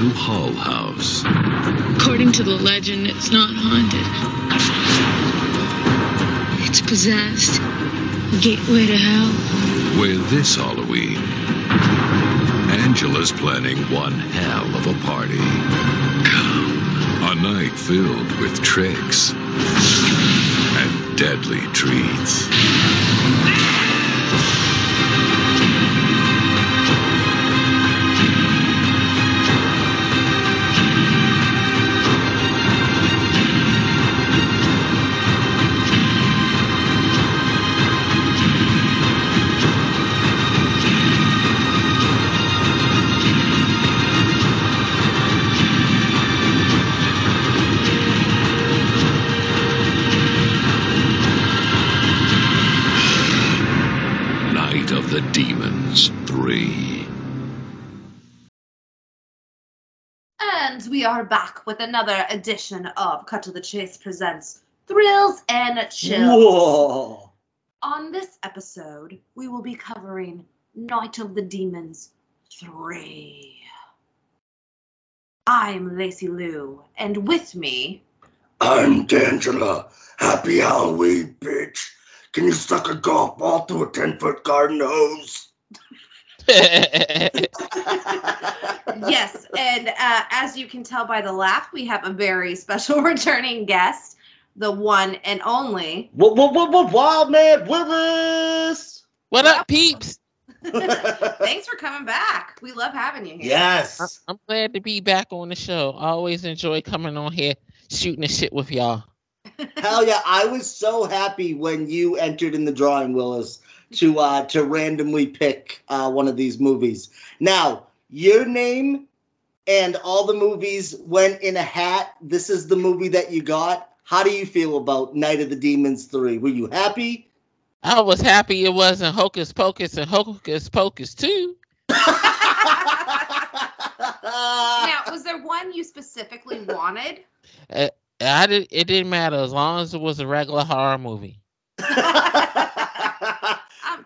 to Hull House. According to the legend, it's not haunted. It's possessed. Gateway to hell. Where this Halloween, Angela's planning one hell of a party. A night filled with tricks and deadly treats. Are back with another edition of Cut to the Chase presents Thrills and Chills. Whoa. On this episode, we will be covering Night of the Demons 3. I'm Lacy Lou, and with me, I'm Dangela. Happy Halloween, bitch. Can you suck a golf ball through a 10 foot garden hose? yes, and uh, as you can tell by the laugh, we have a very special returning guest, the one and only. What, what, what, what, Wild Man Willis? What up, peeps? Thanks for coming back. We love having you here. yes. I'm glad to be back on the show. I always enjoy coming on here, shooting the shit with y'all. Hell yeah. I was so happy when you entered in the drawing, Willis, to uh to randomly pick uh one of these movies. Now, your name and all the movies went in a hat. This is the movie that you got. How do you feel about Night of the Demons 3? Were you happy? I was happy it wasn't Hocus Pocus and Hocus Pocus 2. Now, was there one you specifically wanted? I did, it didn't matter as long as it was a regular horror movie.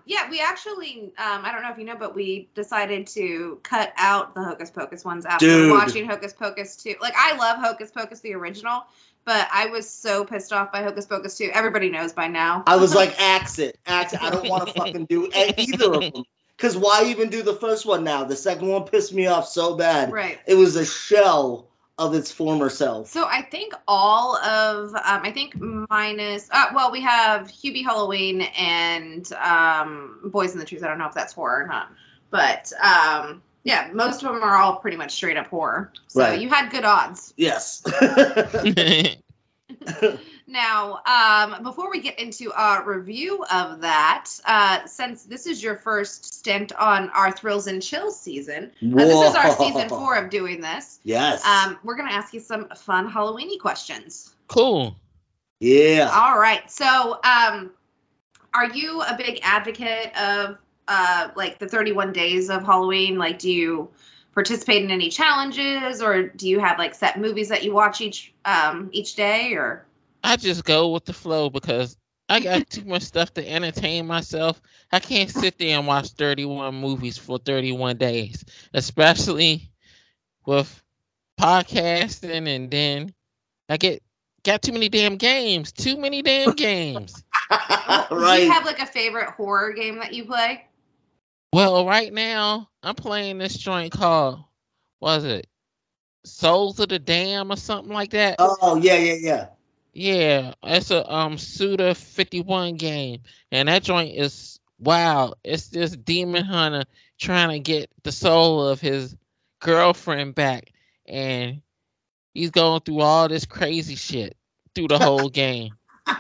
Yeah, we actually, um, I don't know if you know, but we decided to cut out the Hocus Pocus ones after Dude. watching Hocus Pocus 2. Like, I love Hocus Pocus, the original, but I was so pissed off by Hocus Pocus 2. Everybody knows by now. I was like, axe it, axe it. I don't want to fucking do either of them. Because why even do the first one now? The second one pissed me off so bad. right. It was a shell of its former self. So I think all of, um, I think minus, uh, well, we have Hubie Halloween and um, Boys in the Trees. I don't know if that's horror or not, but um, yeah, most of them are all pretty much straight up horror. So Right. you had good odds. Yes. Now, um, before we get into our review of that, uh, since this is your first stint on our Thrills and Chills season, uh, this is our season four of doing this. Yes. Um, we're gonna ask you some fun Halloweeny questions. cool. yeah. All right. So, um, are you a big advocate of uh, like the 31 days of Halloween? Like, do you participate in any challenges, or do you have like set movies that you watch each um, each day? Or I just go with the flow because I got too much stuff to entertain myself. I can't sit there and watch 31 movies for 31 days, especially with podcasting and then I get got too many damn games, too many damn games. do you have like a favorite horror game that you play? Well, right now I'm playing this joint called was it Souls of the Dam or something like that. oh yeah, yeah, yeah. Yeah, it's a um Suda 51 game, and that joint is wow. It's this demon hunter trying to get the soul of his girlfriend back, and he's going through all this crazy shit through the whole game.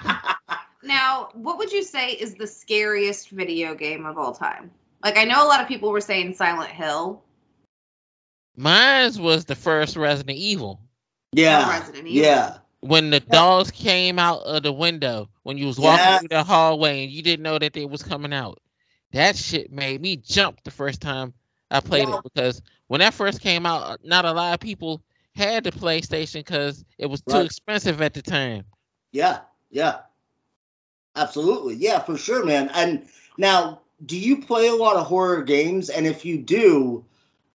Now, what would you say is the scariest video game of all time? Like, I know a lot of people were saying Silent Hill. Mine was the first Resident Evil. Yeah. Resident Evil. Yeah. When the dolls came out of the window, when you was walking Yes. through the hallway and you didn't know that they was coming out, that shit made me jump the first time I played Yeah. it because when that first came out, not a lot of people had the PlayStation because it was too expensive at the time. Yeah. Yeah. Absolutely. Yeah, for sure, man. And now, do you play a lot of horror games? And if you do,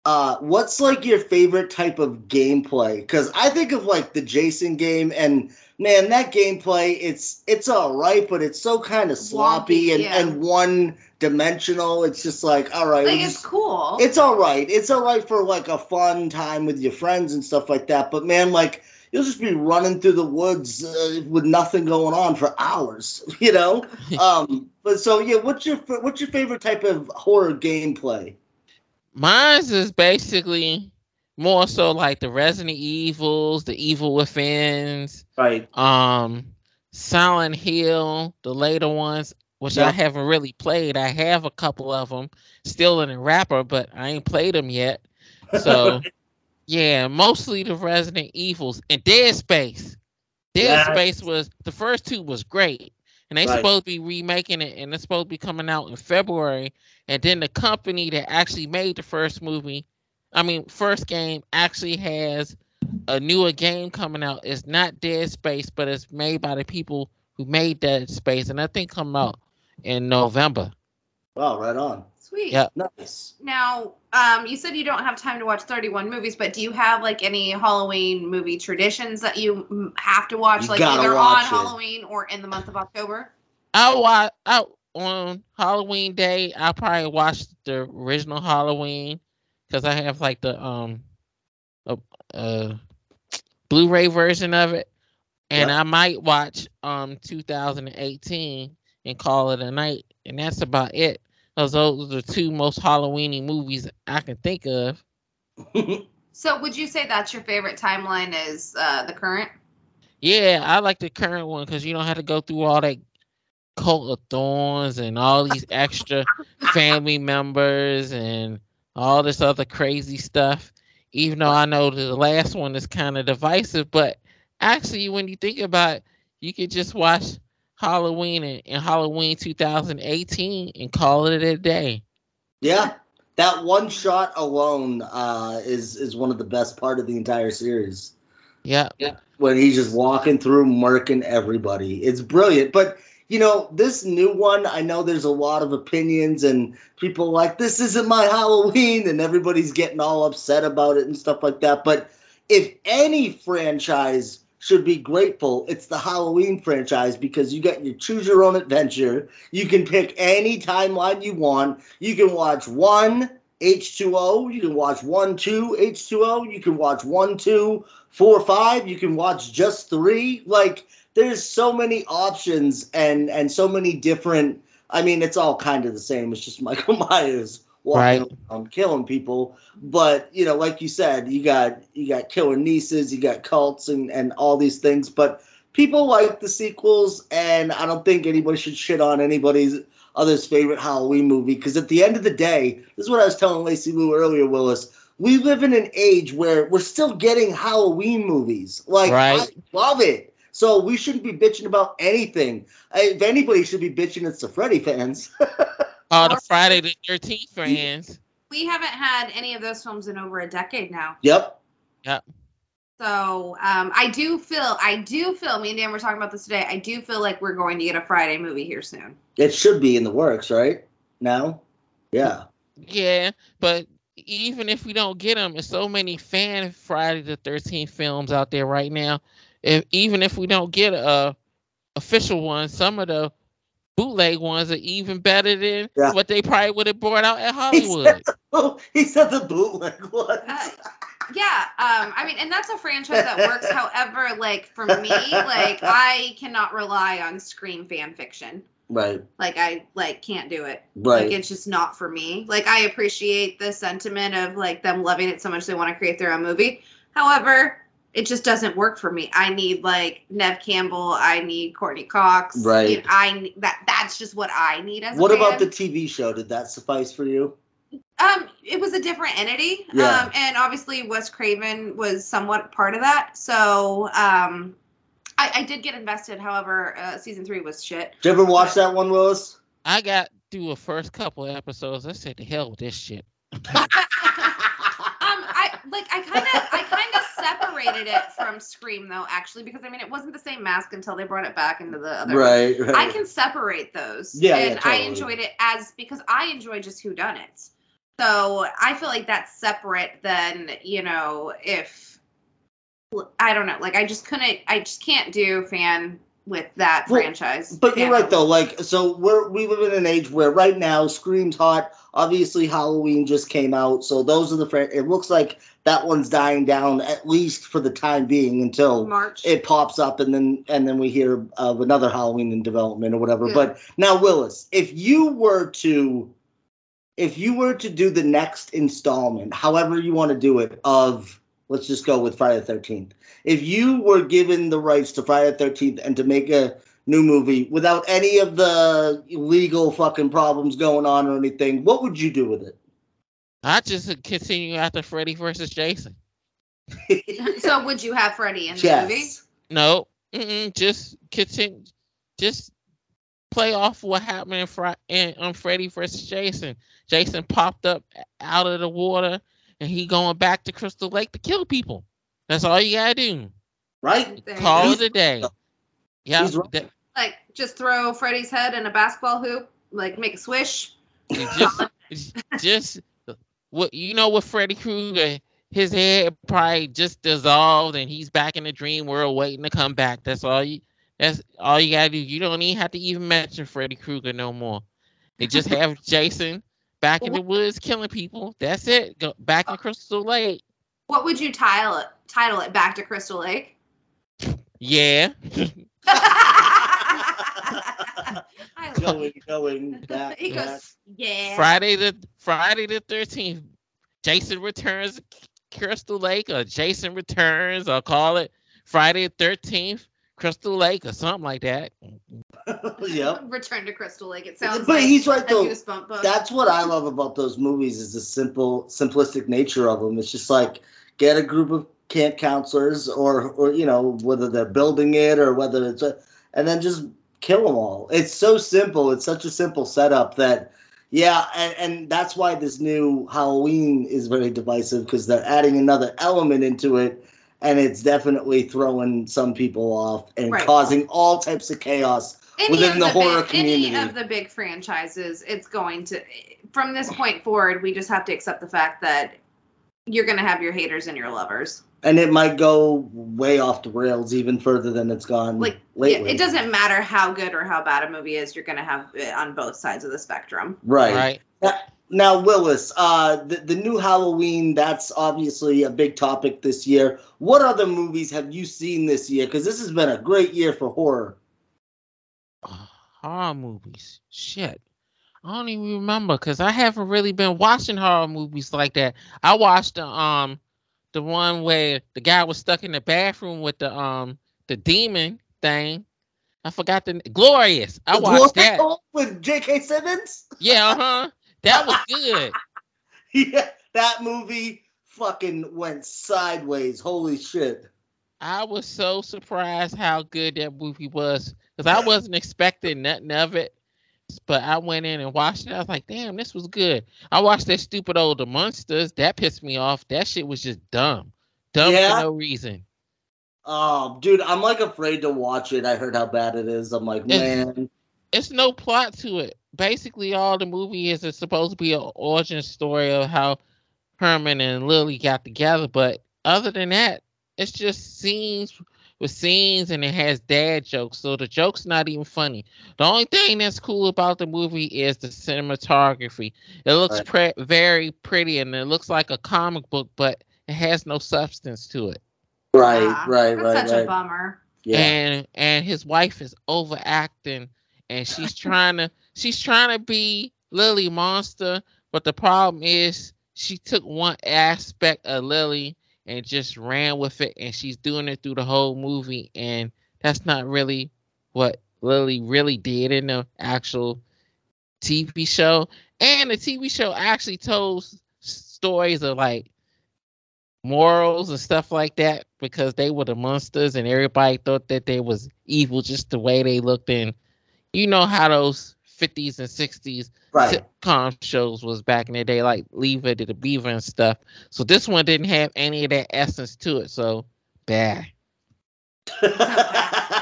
uh, what's like your favorite type of gameplay? Because I think of like the Jason game, and man, that gameplay it's it's all right, but it's so kind of sloppy Wonky, and, yeah. and one dimensional. It's just like all right, Like we'll it's just- cool. it's all right. It's all right for like a fun time with your friends and stuff like that. But man, like you'll just be running through the woods uh, with nothing going on for hours, you know. um, but so yeah, what's your what's your favorite type of horror gameplay? Mine's is basically more so like the Resident Evils, the Evil Within's, Right. um, Silent Hill, the later ones, which Yeah. I haven't really played. I have a couple of them still in the wrapper, but I ain't played them yet. So, yeah, mostly the Resident Evils and Dead Space. Dead. Space was the first two was great, and they Right. supposed to be remaking it, and it's supposed to be coming out in February. And then the company that actually made the first movie, I mean, first game, actually has a newer game coming out. It's not Dead Space, but it's made by the people who made Dead Space, and I think come out in November. Wow, right on. Sweet. Yeah. Nice. Now, um, you said you don't have time to watch 31 movies, but do you have like any Halloween movie traditions that you have to watch, You like either watch on it. Halloween or in the month of October? I watch out on Halloween day. I probably watch the original Halloween because I have like the um, a, uh, Blu-ray version of it, and Yeah. I might watch um 2018 and call it a night, and that's about it. Those those are the two most Halloweeny movies I can think of. So, would you say that's your favorite timeline? Is uh, the current? Yeah, I like the current one because you don't have to go through all that cult of Thorns and all these extra family members and all this other crazy stuff. Even though I know the last one is kind of divisive, but actually, when you think about it, you could just watch Halloween and, and Halloween 2018 and call it a day. Yeah, that one shot alone uh, is is one of the best part of the entire series. Yeah, yeah. When he's just walking through, murking everybody, it's brilliant. But you know, this new one, I know there's a lot of opinions and people like this isn't my Halloween, and everybody's getting all upset about it and stuff like that. But if any franchise should be grateful, it's the Halloween franchise because you got your choose your own adventure. You can pick any timeline you want. You can watch one H2O. You can watch one, two H2O. You can watch one, two, four, five. You can watch just three. Like there's so many options and and so many different. I mean, it's all kind of the same. It's just Michael Myers walking Right. around killing people. But you know, like you said, you got you got killer nieces, you got cults, and and all these things. But people like the sequels, and I don't think anybody should shit on anybody's other's favorite Halloween movie because at the end of the day, this is what I was telling Lacy Lou earlier, Willis. We live in an age where we're still getting Halloween movies. Like Right. I love it. So we shouldn't be bitching about anything. If anybody should be bitching, it's the Freddy fans. all the Friday the 13th fans. We haven't had any of those films in over a decade now. Yep. Yep. So um, I do feel, I do feel. Me and Dan were talking about this today. I do feel like we're going to get a Friday movie here soon. It should be in the works, right? Now? Yeah. Yeah, but even if we don't get them, there's so many fan Friday the 13th films out there right now. If even if we don't get a official one, some of the bootleg ones are even better than Yeah. what they probably would have brought out at Hollywood. Oh, he said the bootleg one. Uh, yeah, um, I mean, and that's a franchise that works. However, like for me, like I cannot rely on Scream fan fiction. right. Like I like can't do it. Right. Like it's just not for me. Like I appreciate the sentiment of like them loving it so much they want to create their own movie. However, it just doesn't work for me. I need like Neve Campbell. I need Courteney Cox. Right. You know, I that that's just what I need as. A What a about the. TV show? Did that suffice for you? Um, it was a different entity. Yeah. Um, and obviously Wes Craven was somewhat part of that. So um, I, I did get invested. However, uh, season three was shit. Did you ever watch that one, Willis? I got through the first couple of episodes. I said, "The hell with this shit." Um, I like I kind of I kind of separated it from Scream though, actually, because I mean it wasn't the same mask until they brought it back into the other. right, right. I can separate those. Yeah, yeah, and I enjoyed it as because I enjoy just who done it. So I feel like that's separate than, you know, if I don't know, like I just couldn't I just can't do fan with that Well, franchise. But you're right though. Like, so we're we live in an age where right now Scream's hot. Obviously, Halloween just came out, so those are the. Fran- it looks like that one's dying down at least for the time being until March. it pops up, and then and then we hear of another Halloween in development or whatever. Yeah. But now, Willis, if you were to, if you were to do the next installment, however you want to do it, of let's just go with Friday the Thirteenth. If you were given the rights to Friday the Thirteenth and to make a new movie without any of the legal fucking problems going on or anything, what would you do with it? I just continue after Freddy versus Jason. so would you have Freddy in the movie? yes. No, mm-mm, just continue, just play off what happened in, Fri in um, Freddy versus Jason. Jason popped up out of the water, and he going back to Crystal Lake to kill people. That's all you gotta do. Right? Call go. it a day. Yeah, right. Like just throw Freddy's head in a basketball hoop, like make a swish. just, just what you know with Freddy Krueger, his head probably just dissolved, and he's back in the dream world waiting to come back. That's all you. That's all you gotta do. You don't even have to even mention Freddy Krueger no more. They just have Jason back in the woods killing people. That's it. Go back in oh. Crystal Lake. What would you title it? Title it Back to Crystal Lake. Yeah. Going, going back. He back. yeah. Friday the Friday the thirteenth. Jason returns Crystal Lake, or Jason returns, or call it Friday the thirteenth, Crystal Lake, or something like that. yep. Return to Crystal Lake. It sounds But like he's right, a though. That's what I love about those movies is the simple, simplistic nature of them. It's just like get a group of camp counselors, or or you know whether they're building it or whether it's a, and then just kill them all. It's so simple. It's such a simple setup that. Yeah, and, and that's why this new Halloween is very divisive because they're adding another element into it, and it's definitely throwing some people off and Right. causing all types of chaos any within of the horror big, community. Any of the big franchises, it's going to. From this point forward, we just have to accept the fact that you're going to have your haters and your lovers. and it might go way off the rails even further than it's gone Like, lately. It, it doesn't matter how good or how bad a movie is. You're going to have it on both sides of the spectrum. right. Right. Now, Willis, uh, the, the new Halloween, that's obviously a big topic this year. What other movies have you seen this year? Because this has been a great year for horror. Horror movies. Shit. I don't even remember because I haven't really been watching horror movies like that. I watched the um the one where the guy was stuck in the bathroom with the um the demon thing. I forgot the glorious. I watched that. With J.K. Simmons? Yeah, uh huh. That was good. yeah, that movie fucking went sideways. Holy shit. I was so surprised how good that movie was because I wasn't expecting nothing of it. But I went in and watched it. I was like, damn, this was good. I watched that stupid old The Munsters. That pissed me off. That shit was just dumb. Dumb Yeah? for no reason. Oh, dude, I'm like afraid to watch it. I heard how bad it is. I'm like, It's- man. It's no plot to it. Basically, all the movie is is supposed to be an origin story of how Herman and Lily got together. But other than that, it's just scenes with scenes and it has dad jokes. So the joke's not even funny. The only thing that's cool about the movie is the cinematography. It looks pre- very pretty and it looks like a comic book, but it has no substance to it. Right, Ah, right, That's right, such a bummer. Yeah. and and his wife is overacting and she's trying to she's trying to be Lily Munster, but the problem is she took one aspect of Lily and just ran with it and she's doing it through the whole movie and that's not really what Lily really did in the actual TV show. And the TV show actually told stories of like morals and stuff like that because they were the monsters and everybody thought that they was evil just the way they looked and you know how those 50s and 60s right. sitcom shows was back in the day like leave it to the beaver and stuff so this one didn't have any of that essence to it so bad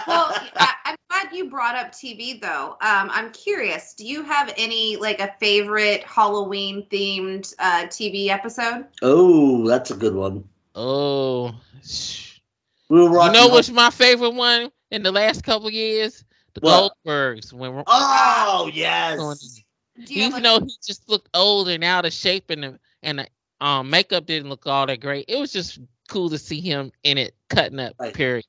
Well, I, I'm glad glad you brought up TV though. Um, I'm curious. Do you have any like a favorite Halloween themed uh, TV episode? Oh, that's a good one. Oh, We were you know what's my favorite one in the last couple years? The What? Goldbergs. When we're Oh yes. Do even like, though he just looked old and out of shape and the and the um makeup didn't look all that great, it was just cool to see him in it cutting up. Right. Period.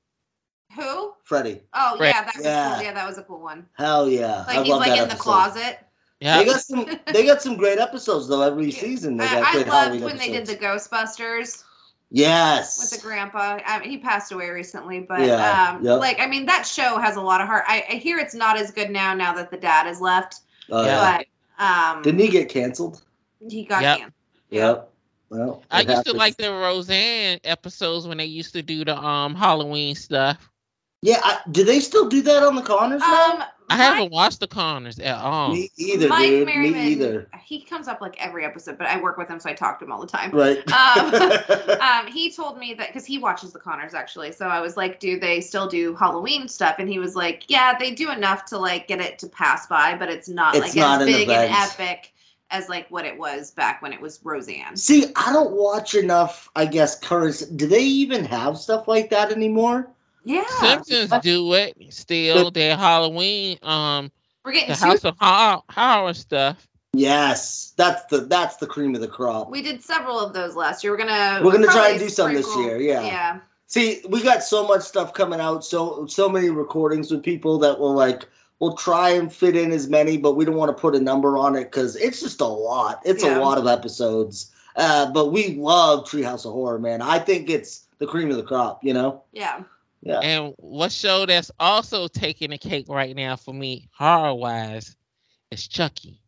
who? Right. Oh yeah, that was Yeah. cool. Yeah, that was a cool one. Hell yeah. Like I he's love like that in the closet. Yeah. They got some. They got some great episodes though. Every season they got I, I loved Halloween when they did the Ghostbusters Yes. with the grandpa. I mean, he passed away recently, but Yeah, um, yep. like I mean, that show has a lot of heart. I, I hear it's not as good now now that the dad has left, Oh, Yeah. but um, Didn't he get canceled? he got Yep. canceled. Yep. Well, I it used to like the Roseanne episodes when they used to do the um Halloween stuff. Yeah. I, do they still do that on the Connors now? Um, I Mike- haven't watched the Connors at all. Me either, Mike dude. Merriman, Me either. He comes up like every episode, but I work with him, so I talk to him all the time. Right. Um, um, he told me that because he watches the Connors actually. So I was like, do they still do Halloween stuff? And he was like, yeah, they do enough to like get it to pass by, but it's not It's like not as an big and epic as like what it was back when it was Roseanne. See, I don't watch enough. I guess current. Do they even have stuff like that anymore? Yeah, Simpsons do it still. Their Halloween, um, we're getting the two. House of Horror, horror stuff. Yes, that's the that's the cream of the crop. We did several of those last year. We're gonna We're gonna try and do some this sprinkle- year, yeah. Yeah. See, we got so much stuff coming out, so so many recordings with people that will like we'll try and fit in as many, but we don't want to put a number on it because it's just a lot. It's Yeah. a lot of episodes. Uh, but we love Treehouse of Horror, man. I think it's the cream of the crop. You know? Yeah. Yeah. And what show that's also taking the cake right now for me, horror wise, is Chucky.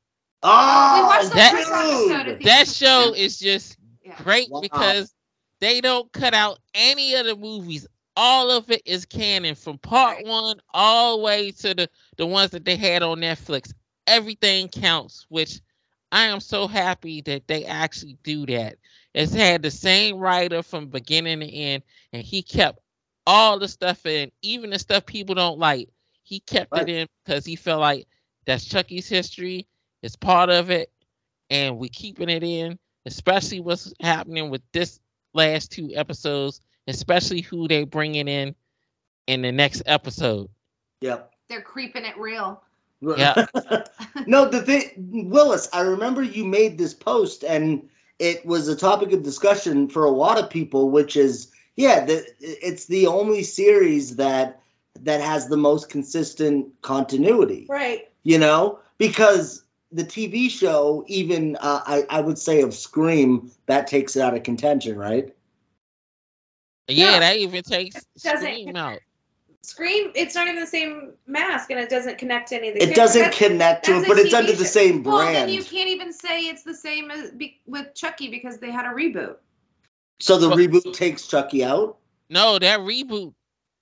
Ah, oh, we watched the that- first episode. dude. At the That show is just Yeah. great Wow. because they don't cut out any of the movies. All of it is canon from part Right. one all the way to the the ones that they had on Netflix. Everything counts, which I am so happy that they actually do that. It's had the same writer from beginning to end, and he kept all the stuff in, even the stuff people don't like. He kept Right. it in because he felt like that's Chucky's history. It's part of it, and we're keeping it in. Especially what's happening with this last two episodes, especially who they bringing in in the next episode. Yep. They're creeping it real. Yeah. no, the thing, Willis, I remember you made this post and it was a topic of discussion for a lot of people, which is, yeah, the, it's the only series that that has the most consistent continuity. Right. You know, because the TV show, even uh, I, I would say of Scream, that takes it out of contention, right? Yeah, Yeah. that even takes Doesn't- Scream out. Scream, it's not even the same mask and it doesn't connect to any of the It characters. doesn't That's- connect to it, a but it's TV under the show. same Well, then brand. you can't even say it's the same as be, with Chucky because they had a reboot. So the But- reboot takes Chucky out. No, that reboot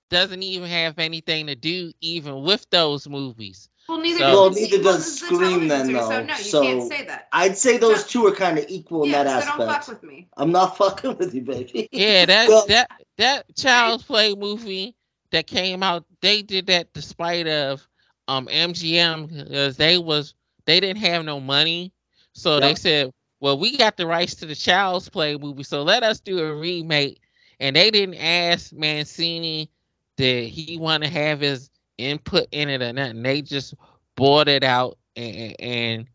doesn't even have anything to do even with those movies. Well, neither, So- does Well, neither does does the Scream then, series, though. So no, you So- can't say that. I'd say those So- two are kind of equal in that so aspect. don't fuck with me. I'm not fucking with you, baby. Yeah, that Well- that that Child's Play movie that came out, they did that despite of um MGM because they was they didn't have no money, so they said, well, we got the rights to the Child's Play movie, so let us do a remake. And they didn't ask Mancini that he want to have his input in it or nothing. They just bought it out and, and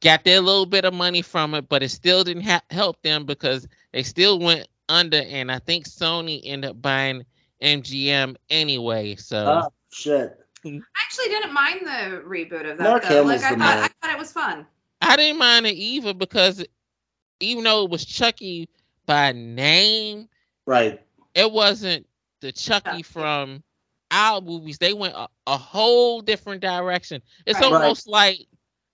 got their little bit of money from it, but it still didn't ha- help them because they still went under, and I think Sony ended up buying MGM anyway. So Oh shit. I actually didn't mind the reboot of that Mark though. Hamill's Like I the thought, man. I thought it was fun. I didn't mind it either because even though it was Chucky by name, Right. it wasn't the Chucky from our movies. They went a, a whole different direction. It's Right. Right. almost like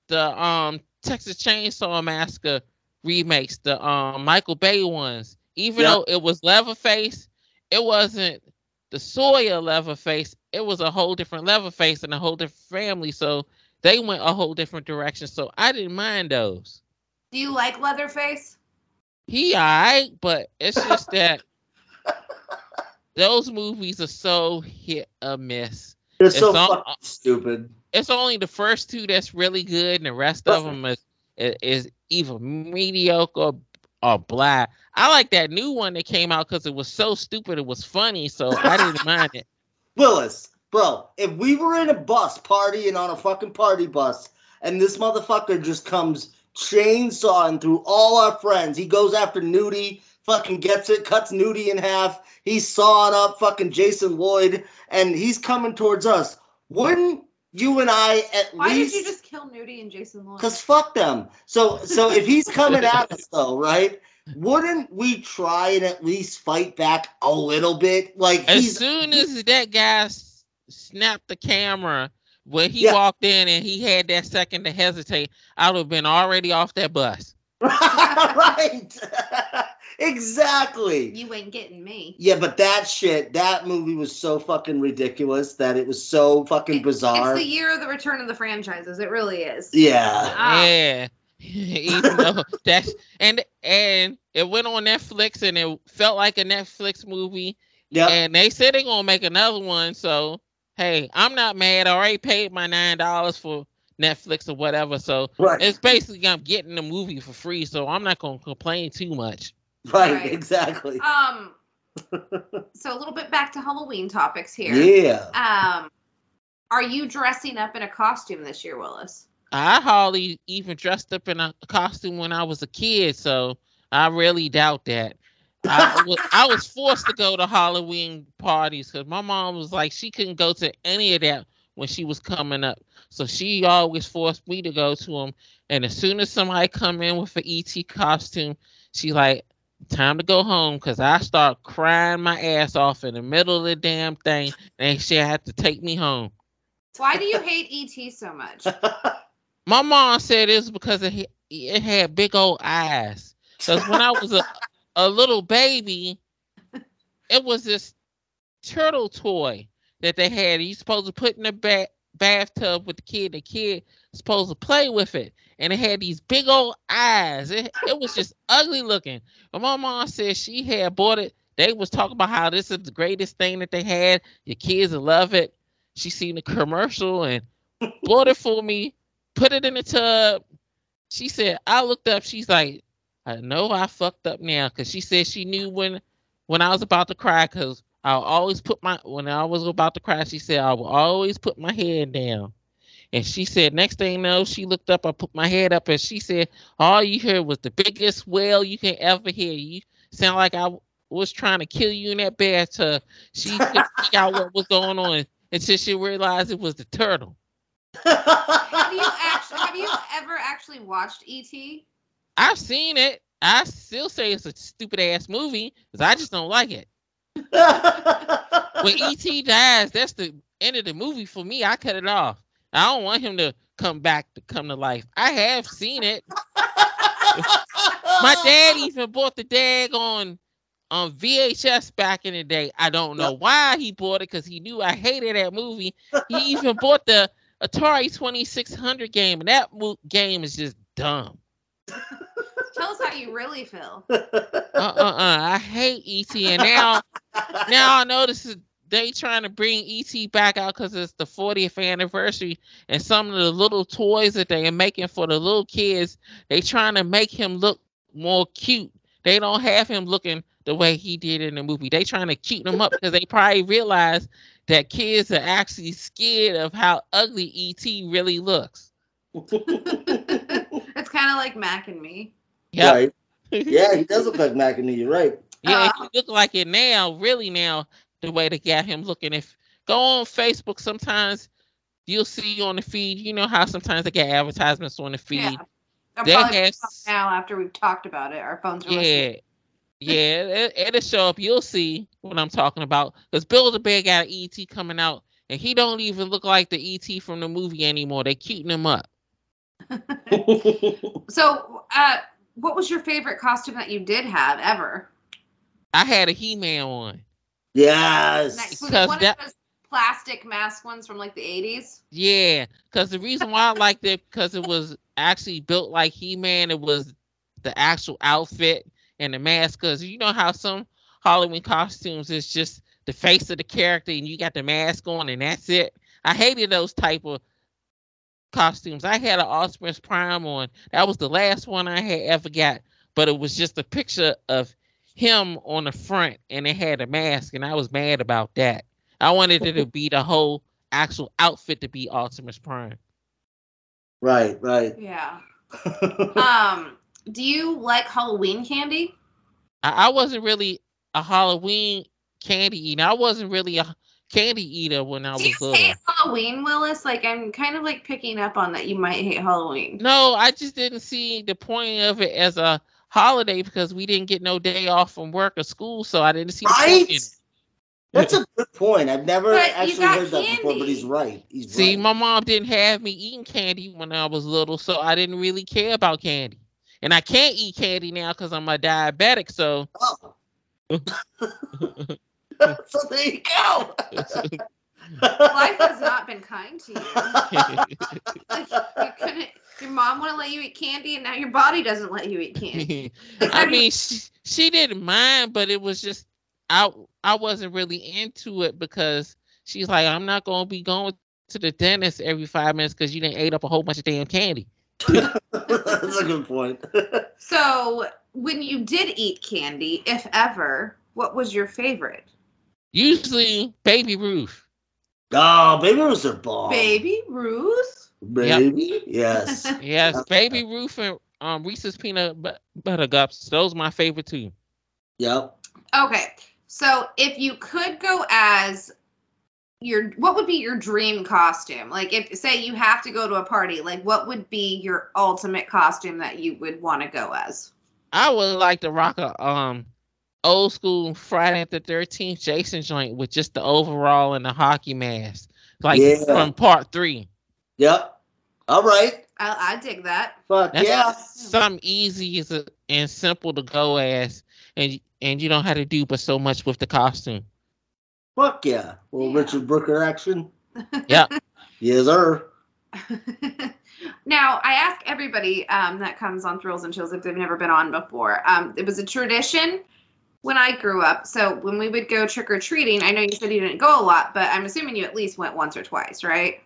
the um Texas Chainsaw Massacre remakes, the um Michael Bay ones. Even Yeah. though it was Leatherface, it wasn't the Sawyer Leatherface. It was a whole different Leatherface and a whole different family. So they went a whole different direction. So I didn't mind those. Do you like Leatherface? He alright, but it's just that those movies are so hit or miss. It's so all- fucking stupid. it's only the first two that's really good, and the rest of them is is, is either mediocre or blah. I like that new one that came out because it was so stupid. It was funny, so I didn't mind it. Willis, bro, if we were in a bus partying on a fucking party bus and this motherfucker just comes chainsawing through all our friends, he goes after Nudie, fucking gets it, cuts Nudie in half, he's sawing up fucking Jason Lloyd, and he's coming towards us. Wouldn't you and I at Why least Why did you just kill Nudie and Jason Lloyd? Cause fuck them. So so if he's coming at us though, right? Wouldn't we try and at least fight back a little bit? Like As soon as that guy s- snapped the camera when he Yeah. walked in and he had that second to hesitate, I would have been already off that bus. right. exactly. you ain't getting me. Yeah, but that shit, that movie was so fucking ridiculous that it was so fucking bizarre. It's the year of the return of the franchises. It really is. yeah. Ah. Yeah. Even though that's and and it went on Netflix and it felt like a Netflix movie. Yep. And they said they're gonna make another one. So hey, I'm not mad. I already paid my nine dollars for Netflix or whatever. So right. it's basically I'm getting the movie for free. So I'm not gonna complain too much. right, Right. exactly. Um. so a little bit back to Halloween topics here. Yeah. Um. Are you dressing up in a costume this year, Willis? I hardly even dressed up in a costume when I was a kid, so I really doubt that. I was, I was forced to go to Halloween parties because my mom was like she couldn't go to any of that when she was coming up, so she always forced me to go to them. And as soon as somebody come in with an ET costume, she like time to go home because I start crying my ass off in the middle of the damn thing, and she had to take me home. Why do you hate ET so much? My mom said it's because it, it had big old eyes. Because when I was a, a little baby, it was this turtle toy that they had. You supposed to put in the ba- bathtub with the kid. The kid supposed to play with it, and it had these big old eyes. It, it was just ugly looking. But my mom said she had bought it. They was talking about how this is the greatest thing that they had. Your kids will love it. She seen the commercial and bought it for me put it in the tub. She said, I looked up. She's like, I know I fucked up now because she said she knew when when I was about to cry because I'll always put my when I was about to cry. She said I will always put my head down. And she said, next thing you know, she looked up. I put my head up, and she said, all you heard was the biggest wail you can ever hear. You sound like I was trying to kill you in that bathtub. She couldn't figure out what was going on until she realized it was the turtle. have you actually? Have you ever actually watched ET? I've seen it. I still say it's a stupid ass movie because I just don't like it. When ET dies, that's the end of the movie for me. I cut it off. I don't want him to come back to come to life. I have seen it. My dad even bought the dag on on VHS back in the day. I don't know why he bought it because he knew I hated that movie. He even bought the Atari 2600 game, and that mo- game is just dumb. Tell us how you really feel. uh uh uh. I hate ET, and now now I notice that they trying to bring ET back out because it's the 40th anniversary, and some of the little toys that they are making for the little kids, they trying to make him look more cute. They don't have him looking the way he did in the movie. They trying to cute him up because they probably realize that kids are actually scared of how ugly ET really looks. it's kind of like Mac and me. Yep. Right. Yeah, he does look like Mac and me. You're right. Yeah, if Uh, you look like it now, really now, the way they got him looking. If go on Facebook, sometimes you'll see on the feed. You know how sometimes they get advertisements on the feed. Yeah. I'll They probably have now after we've talked about it. Our phones are Yeah, listening. yeah, it, it'll show up. You'll see what I'm talking about. Because Build-A-Bear got an ET coming out, and he don't even look like the ET from the movie anymore. They cuting him up. So, uh, what was your favorite costume that you did have ever? I had a He-Man one. yes. Next, was Because one that- of those plastic mask ones from like the 80s? Yeah, because the reason why I liked it because it was actually built like He-Man. It was the actual outfit and the mask. Because you know how some Halloween costumes is just the face of the character and you got the mask on and that's it. I hated those type of costumes. I had an Optimus Prime on. That was the last one I had ever got, but it was just a picture of him on the front and it had a mask, and I was mad about that. I wanted it to be the whole actual outfit to be Optimus Prime. Right, right. Yeah. um, do you like Halloween candy? I, I wasn't really a Halloween candy eater. I wasn't really a candy eater when I was Do you little. hate Halloween, Willis? Like I'm kind of like picking up on that you might hate Halloween. No, I just didn't see the point of it as a holiday because we didn't get no day off from work or school, so I didn't see the Right? point in it. That's a good point. I've never But actually got heard that before, but he's right. He's See, right. my mom didn't have me eating candy when I was little, so I didn't really care about candy. And I can't eat candy now because I'm a diabetic, so Oh. so there you go. Life has not been kind to you. Like, you couldn't. Your mom wouldn't let you eat candy, and now your body doesn't let you eat candy. I mean, she, she didn't mind, but it was just I I wasn't really into it because she's like, I'm not gonna be going to the dentist every five minutes because you didn't ate up a whole bunch of damn candy. That's a good point. So, when you did eat candy, if ever, what was your favorite? Usually, Baby Ruth. oh, baby was a bomb. Baby Ruth. Baby? Yes. Yes, Baby Ruth and um, Reese's peanut but- butter cups. Those my favorite too. Yep. Okay, so if you could go as your, what would be your dream costume? Like, if say you have to go to a party, like what would be your ultimate costume that you would want to go as? I would like to rock a um old school Friday the Thirteenth Jason joint with just the overall and the hockey mask, like Yeah. from Part Three. Yep. All right. I, I dig that. Fuck That's yeah. something easy and simple to go as, and and you don't have to do but so much with the costume. Fuck yeah. Little Yeah. Richard Brooker action. Yep. Yes, sir. now, I ask everybody um, that comes on Thrills and Chills if they've never been on before. Um, it was a tradition when I grew up. So when we would go trick or treating, I know you said you didn't go a lot, but I'm assuming you at least went once or twice, right?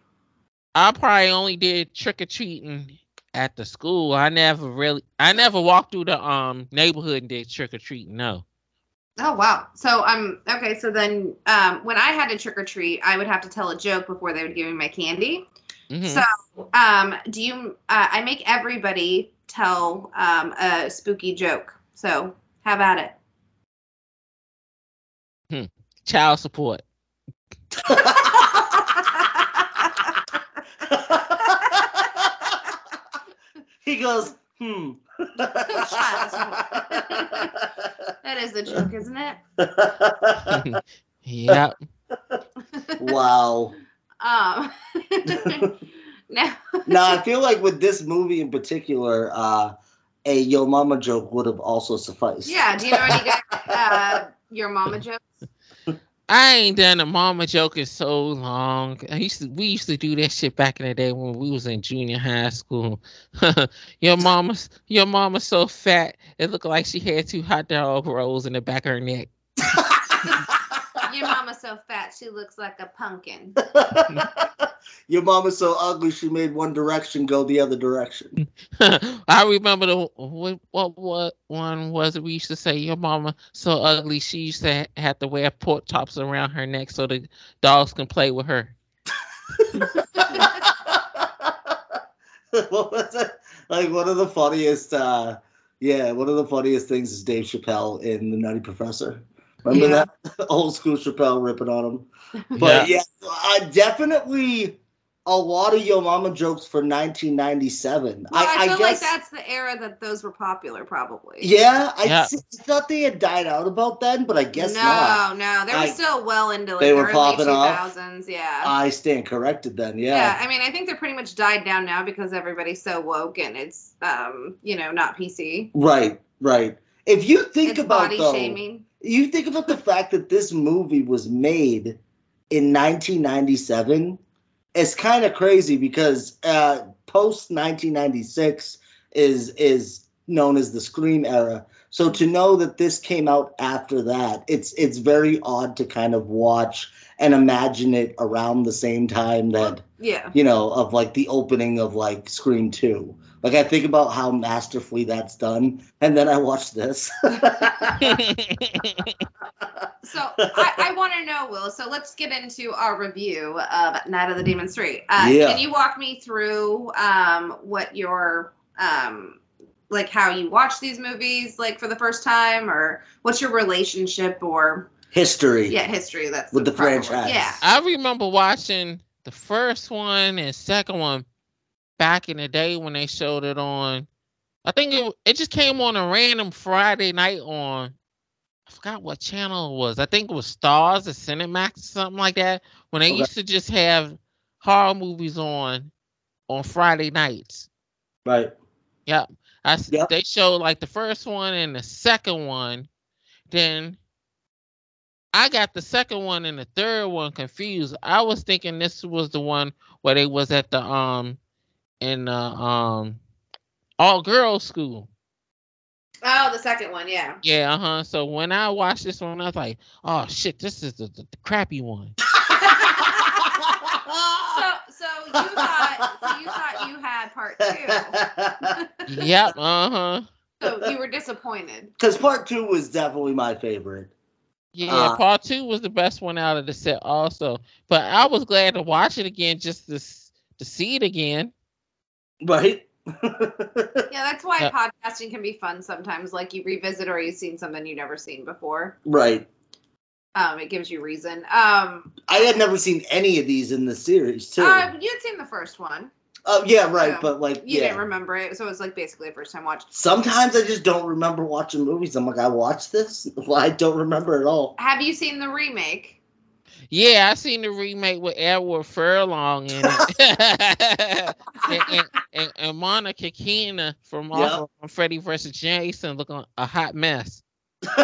I probably only did trick or treating at the school. I never really, I never walked through the um neighborhood and did trick or treating. No. Oh wow. So um okay, so then um when I had to trick or treat, I would have to tell a joke before they would give me my candy. Mhm. So um do you uh, I make everybody tell um a spooky joke. So have at it. Child support. he goes, hmm. that is the joke, isn't it? Yep. wow. Um now Now I feel like with this movie in particular, uh, a Yo Mama joke would have also sufficed. Yeah, do you know any guys uh your mama jokes? I ain't done a mama joke in so long. I used to we used to do that shit back in the day when we was in junior high school. your mama's your mama's so fat it looked like she had two hot dog rolls in the back of her neck. Your mama's so fat she looks like a pumpkin. Your mama's so ugly she made One Direction go the other direction. I remember the what, what what one was we used to say your mama so ugly she used to have to wear pork chops around her neck so the dogs can play with her. what was it? Like one of the funniest, uh, yeah, one of the funniest things is Dave Chappelle in The Nutty Professor. Remember Yeah. that old school Chappelle ripping on him? But yeah, I definitely a lot of Yo Mama jokes for 1997. Well, I, I, feel I like that's the era that those were popular, probably. yeah, I Yeah. s- thought they had died out about then, but I guess no, not. no, they were I- still well into like they the were early popping off? Yeah. I stand corrected then. yeah. Yeah. I mean, I think they're pretty much died down now because everybody's so woke and it's, um, you know, not PC. Right, right. If you think it's about body though, shaming. You think about the fact that this movie was made in 1997 it's kind of crazy because uh, post 1996 is is known as the scream era So to know that this came out after that, it's it's very odd to kind of watch and imagine it around the same time that Yeah. you know of like the opening of like Scream 2. Like I think about how masterfully that's done and then I watch this. So I, I want to know, Will. So let's get into our review of Night of the Demons Three. Uh, Yeah. Can you walk me through um, what your um, like how you watch these movies like for the first time, or what's your relationship or History. yeah history? That's With the proper word. franchise. Yeah. I remember watching the first one and second one back in the day when they showed it on. I think it it just came on a random Friday night on. I forgot what channel it was. I think it was Starz or Cinemax or something like that. When they Okay. used to just have horror movies on on Friday nights. Right. I s- Yep. they showed like the first one and the second one. Then I got the second one and the third one confused. I was thinking this was the one where they was at the um in the um all girls school. Oh, the second one. Yeah. Yeah, uh-huh. So when I watched this one, I was like, oh shit, this is the, the, the crappy one. So so you thought so you thought you had part two. yep, uh-huh. So you were disappointed. Because part two was definitely my favorite. Yeah, Uh, part two was the best one out of the set also. But I was glad to watch it again just to to see it again. Right? Yeah, that's why Yeah. podcasting can be fun sometimes. Like you revisit or you've seen something you've never seen before. right. Um, it gives you reason. Um, I had never seen any of these in the series, too. uh, you had seen the first one. Oh, yeah, right. yeah. But, like, You yeah. didn't remember it, so it was like basically a first time watch. Sometimes I just don't remember watching movies. I'm like, I watched this? Well, I don't remember at all. Have you seen the remake? Yeah, I seen the remake with Edward Furlong in it. and, and, and, and Monica Keena from Yep. off of Freddy vs. Jason looking a hot mess.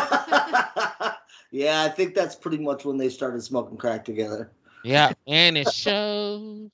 yeah, I think that's pretty much when they started smoking crack together. Yeah, and it shows.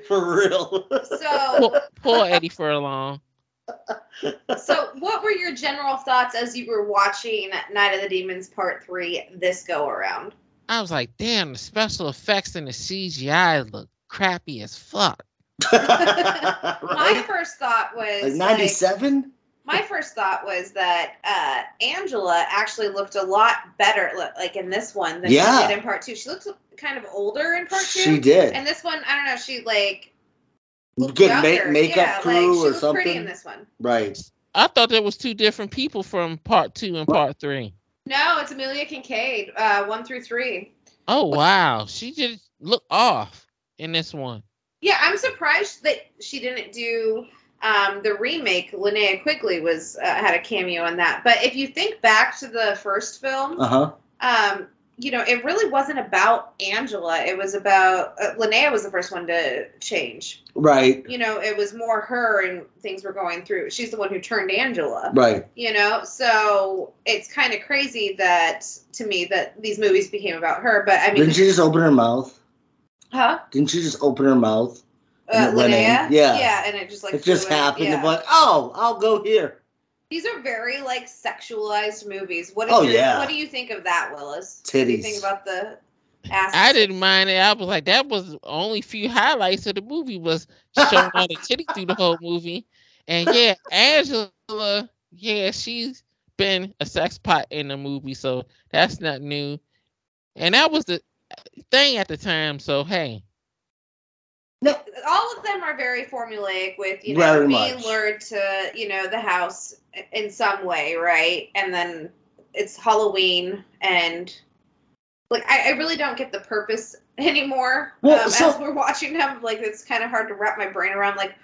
For real. So, Poor, poor Eddie Furlong. so what were your general thoughts as you were watching Night of the Demons Part Three this go around? I was like, damn, the special effects and the CGI look crappy as fuck. My first thought was Like 97? My first thought was that uh, Angela actually looked a lot better, like in this one, than Yeah. she did in part two. She looked kind of older in part two. She did. And this one, I don't know, she like looked Good ma- makeup yeah, crew like, she or looked Pretty in something. this one. Right. I thought there was two different people from part two and part three. No, it's Amelia Kinkade, uh, one through three. Oh wow, she just looked off in this one. Yeah, I'm surprised that she didn't do um, the remake. Linnea Quigley was uh, had a cameo in that. But if you think back to the first film, Uh huh. um, you know, it really wasn't about Angela. It was about uh, Linnea was the first one to change. Right. You know, it was more her and things were going through. She's the one who turned Angela. Right. You know, so it's kind of crazy that to me that these movies became about her. But I mean, Didn't she just open her mouth? huh? Didn't she just open her mouth? Uh, And it went in? Linnea? Yeah. Yeah, and it just like it just happened Yeah. to be like, oh, I'll go here. These are very like sexualized movies. What is Oh, your, yeah. what do you think of that, Willis? What do you Titties. think about the ass? I didn't mind it. I was like, that was the only few highlights of the movie was showing all the titty through the whole movie. And yeah, Angela, yeah, she's been a sex pot in the movie, so that's not new. And that was the thing at the time. So hey, all of them are very formulaic with you know Very being much. lured to you know the house in some way right and then it's halloween and like i, I really don't get the purpose anymore Well, um, so- as we're watching them like it's kind of hard to wrap my brain around like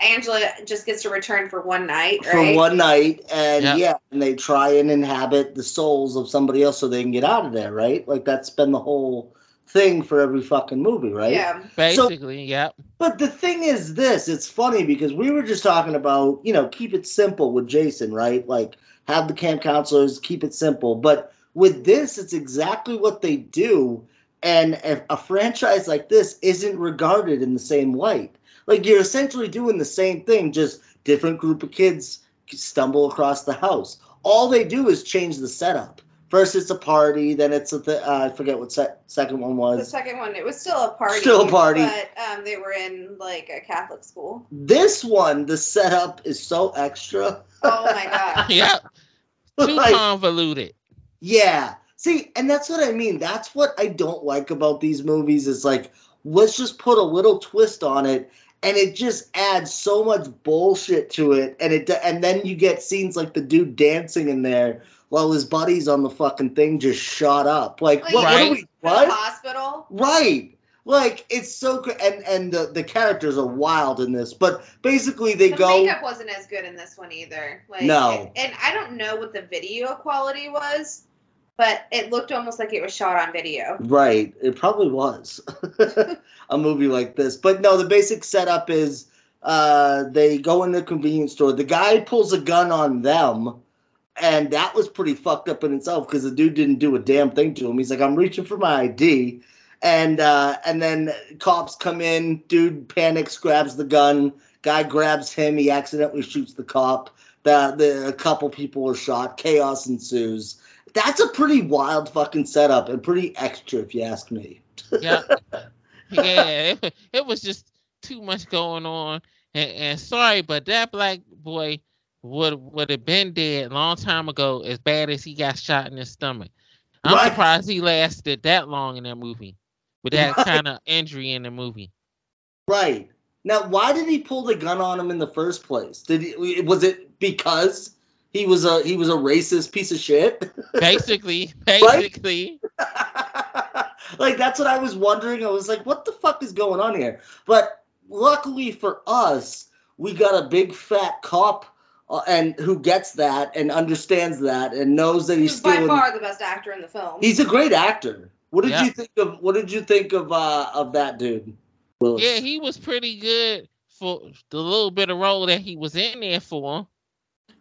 angela just gets to return for one night for right one night, and Yeah. yeah. and they try and inhabit the souls of somebody else so they can get out of there, right? Like that's been the whole thing for every fucking movie, right? yeah basically, yep. But the thing is this, it's funny because we were just talking about, you know, keep it simple with Jason, right? Like have the camp counselors, keep it simple. But with this, it's exactly what they do. And if a franchise like this isn't regarded in the same light. Like you're essentially doing the same thing, just different group of kids stumble across the house. All they do is change the setup. First, it's a party. Then it's a th- uh, I forget what se- second one was. The second one, it was still a party. Still a party. But um, they were in like a Catholic school. This one, the setup is so extra. Oh my god. yeah, too Like, convoluted. Yeah. See, and that's what I mean. That's what I don't like about these movies is like, let's just put a little twist on it, and it just adds so much bullshit to it, and it and then you get scenes like the dude dancing in there while his buddies on the fucking thing just shot up. Like, Like, what, what are Right. we? The What? hospital. Right. Like it's so and and the, the characters are wild in this, but basically they the go makeup wasn't as good in this one either. Like, No. and I don't know what the video quality was, but it looked almost like it was shot on video. Right. It probably was a movie like this. But no, the basic setup is uh, they go in the convenience store. The guy pulls a gun on them, and that was pretty fucked up in itself because the dude didn't do a damn thing to him. He's like, I'm reaching for my ID. And uh, and then cops come in, dude panics, grabs the gun, guy grabs him, he accidentally shoots the cop. The, the a couple people are shot, chaos ensues. That's a pretty wild fucking setup and pretty extra, if you ask me. Yeah, yeah. It, it was just too much going on. And, and sorry, but that black boy would would have been dead a long time ago. As bad as he got shot in his stomach. I'm Right. surprised he lasted that long in that movie with that Right. kind of injury in the movie. Right. Now, why did he pull the gun on him in the first place? Did he was it because he was a he was a racist piece of shit? Basically, basically, like that's what I was wondering. I was like, what the fuck is going on here? But luckily for us, we got a big fat cop uh, and who gets that and understands that and knows that he's He's by still in, far the best actor in the film. he's a great actor. What did Yeah. you think of what did you think of uh of that dude? Willis? yeah, he was pretty good for the little bit of role that he was in there for.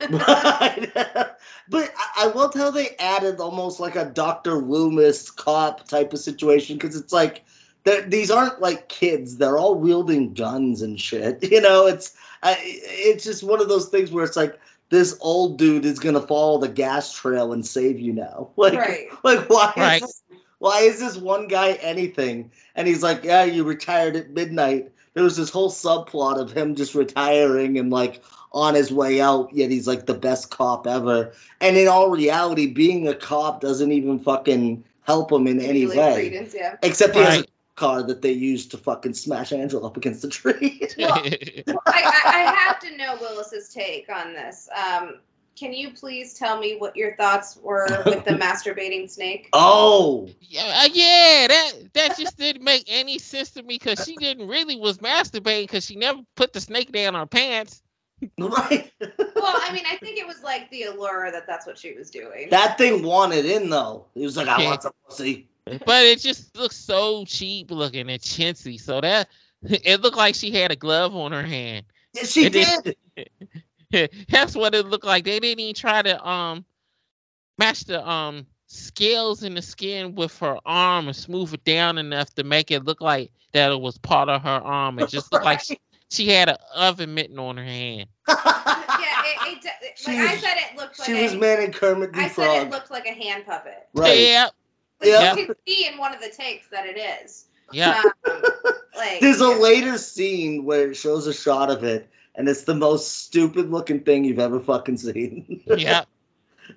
Right. but I, I love how they added almost like a Dr. Loomis cop type of situation because it's like they're- these aren't like kids; they're all wielding guns and shit. You know, it's I, it's just one of those things where it's like this old dude is gonna follow the gas trail and save you now. Like, Right. like why Right. is this, why is this one guy anything? And he's like, yeah, you retired at midnight. There was this whole subplot of him just retiring and like on his way out, yet he's like the best cop ever. And in all reality, being a cop doesn't even fucking help him in any way. Credence, yeah. Except he has a Right. Car that they used to fucking smash Angela up against the tree. Well, I, I, I have to know Willis's take on this. Um, can you please tell me what your thoughts were with the masturbating snake? oh, Yeah, uh, yeah, that that just didn't make any sense to me because she didn't really was masturbating because she never put the snake down on her pants. right. Well, I mean, I think it was like the allure that that's what she was doing. That thing wanted in though. He was like, I Yeah. want some pussy. But it just looked so cheap looking and chintzy. So that it looked like she had a glove on her hand. Yeah, she It did. did. That's what it looked like. They didn't even try to um match the um scales in the skin with her arm and smooth it down enough to make it look like that it was part of her arm. It just looked like she, she had an oven mitten on her hand. yeah, it, it, it, She like I was- said, it looked like she a, was manning Kermit the I said it looked like a hand puppet. Right. Yeah, Like Yeah. you can see in one of the takes that it is. yeah. Um, like There's a later scene where it shows a shot of it, and it's the most stupid looking thing you've ever fucking seen. Yeah.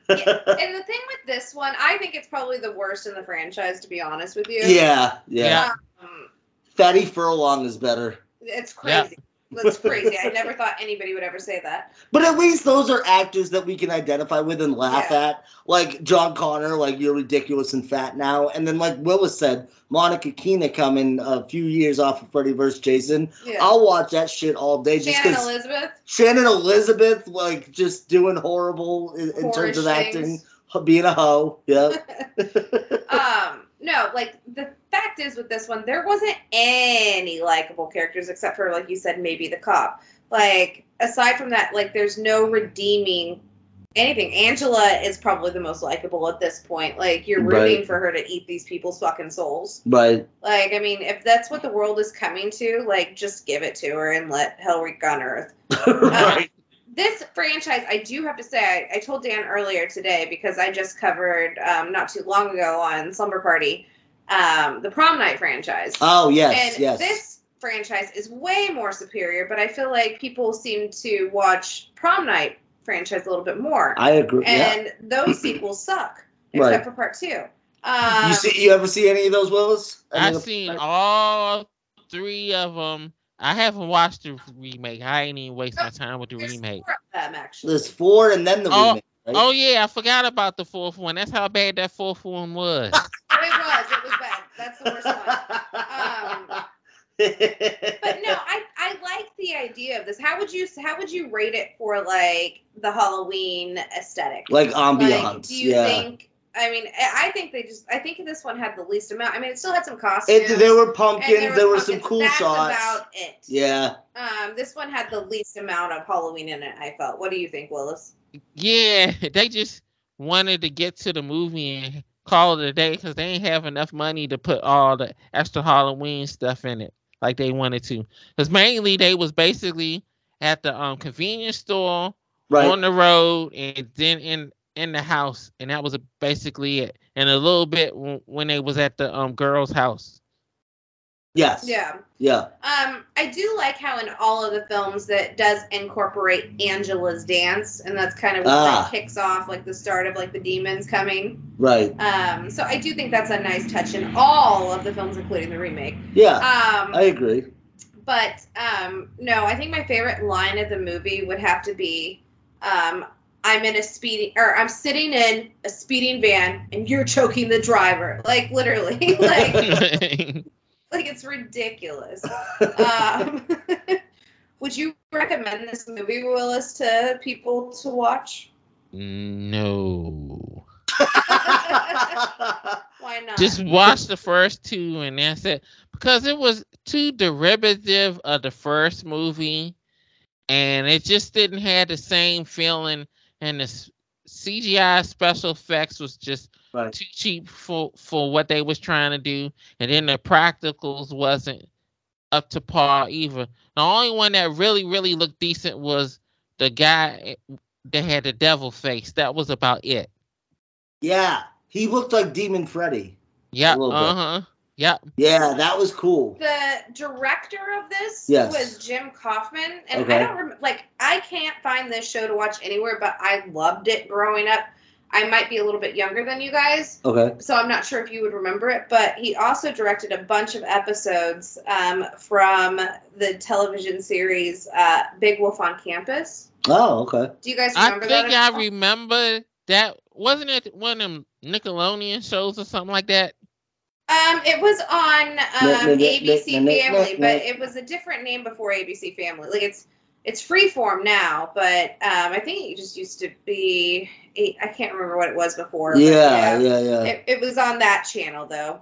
And the thing with this one, I think it's probably the worst in the franchise, to be honest with you. yeah, yeah. Yeah. Um, Fatty Furlong is better. it's Yeah. crazy. That's crazy. I never thought anybody would ever say that. But at least those are actors that we can identify with and laugh Yeah. at. Like John Connor, like you're ridiculous and fat now. And then like Willis said, Monica Keena coming a few years off of Freddy vs. Jason. Yeah. I'll watch that shit all day just Shannon Elizabeth. Shannon Elizabeth, like just doing horrible in, in terms of acting, being a hoe. Yeah. um, no, like the fact is with this one, there wasn't any likable characters except for, like you said, maybe the cop. Like aside from that, like there's no redeeming anything. Angela is probably the most likable at this point. Like you're rooting Right. for her to eat these people's fucking souls. But Like, I mean, if that's what the world is coming to, like, just give it to her and let hell wreak on earth. Uh, right. This franchise, I do have to say, I, I told Dan earlier today because I just covered um, not too long ago on Slumber Party um, the Prom Night franchise. Oh yes, and yes. this franchise is way more superior, but I feel like people seem to watch Prom Night franchise a little bit more. I agree. yeah. and those sequels suck, except Right. for part two. Um, You see, you ever see any of those Willis? Any I've of the- seen all three of them. I haven't watched the remake. I ain't even waste my time with the there's remake. four of them actually. There's four and then the Oh, remake. Right? Oh yeah, I forgot about the fourth one. That's how bad that fourth one was. It was. It was bad. That's the worst one. Um, But no, I I like the idea of this. How would you how would you rate it for like the Halloween aesthetic? like Like, ambiance. do you yeah. think? I mean, I I think they just. I think this one had the least amount. I mean, it still had some costumes. It, there were pumpkins. There, was were some pumpkins. cool That's shots. about it. Yeah. Um, this one had the least amount of Halloween in it. I felt. What do you think, Willis? yeah, they just wanted to get to the movie and call it a day because they ain't have enough money to put all the extra Halloween stuff in it like they wanted to. Because mainly they was basically at the um convenience store Right. on the road and then in in the house and that was basically it and a little bit w- when they was at the um girl's house yes. Yeah. Yeah. Um, I do like how in all of the films that does incorporate Angela's dance, and that's kind of what Ah. like, kicks off like the start of like the demons coming. Right. Um, so I do think that's a nice touch in all of the films, including the remake. Yeah. Um, I agree. but um, no, I think my favorite line of the movie would have to be, um, "I'm in a speeding, or I'm sitting in a speeding van, and you're choking the driver." Like literally, like like it's ridiculous. Um, would you recommend this movie, Willis, to people to watch? no Why not? just watch the first two and that's it because it was too derivative of the first movie and it just didn't have the same feeling and the cgi special effects was just right. too cheap for for what they was trying to do and then the practicals wasn't up to par either the only one that really really looked decent was the guy eh, that had the devil face that was about it Yeah. He looked like Demon Freddy. yeah little bit. Uh-huh. Yeah Yeah, that was cool. the director of this Yes. was Jim Kaufman, and Okay. I don't rem- like. I can't find this show to watch anywhere, but I loved it growing up. I might be a little bit younger than you guys, Okay. so I'm not sure if you would remember it. But he also directed a bunch of episodes um, from the television series uh, Big Wolf on Campus. Oh, okay. Do you guys I remember that? I think at I remember that. Wasn't it one of them Nickelodeon shows or something like that? Um, it was on um, No, no, no, ABC no, no, no, Family, no. but it was a different name before ABC Family. Like it's it's Freeform now, but um, I think it just used to be. I can't remember what it was before. but Yeah, yeah, yeah. It, it was on that channel though.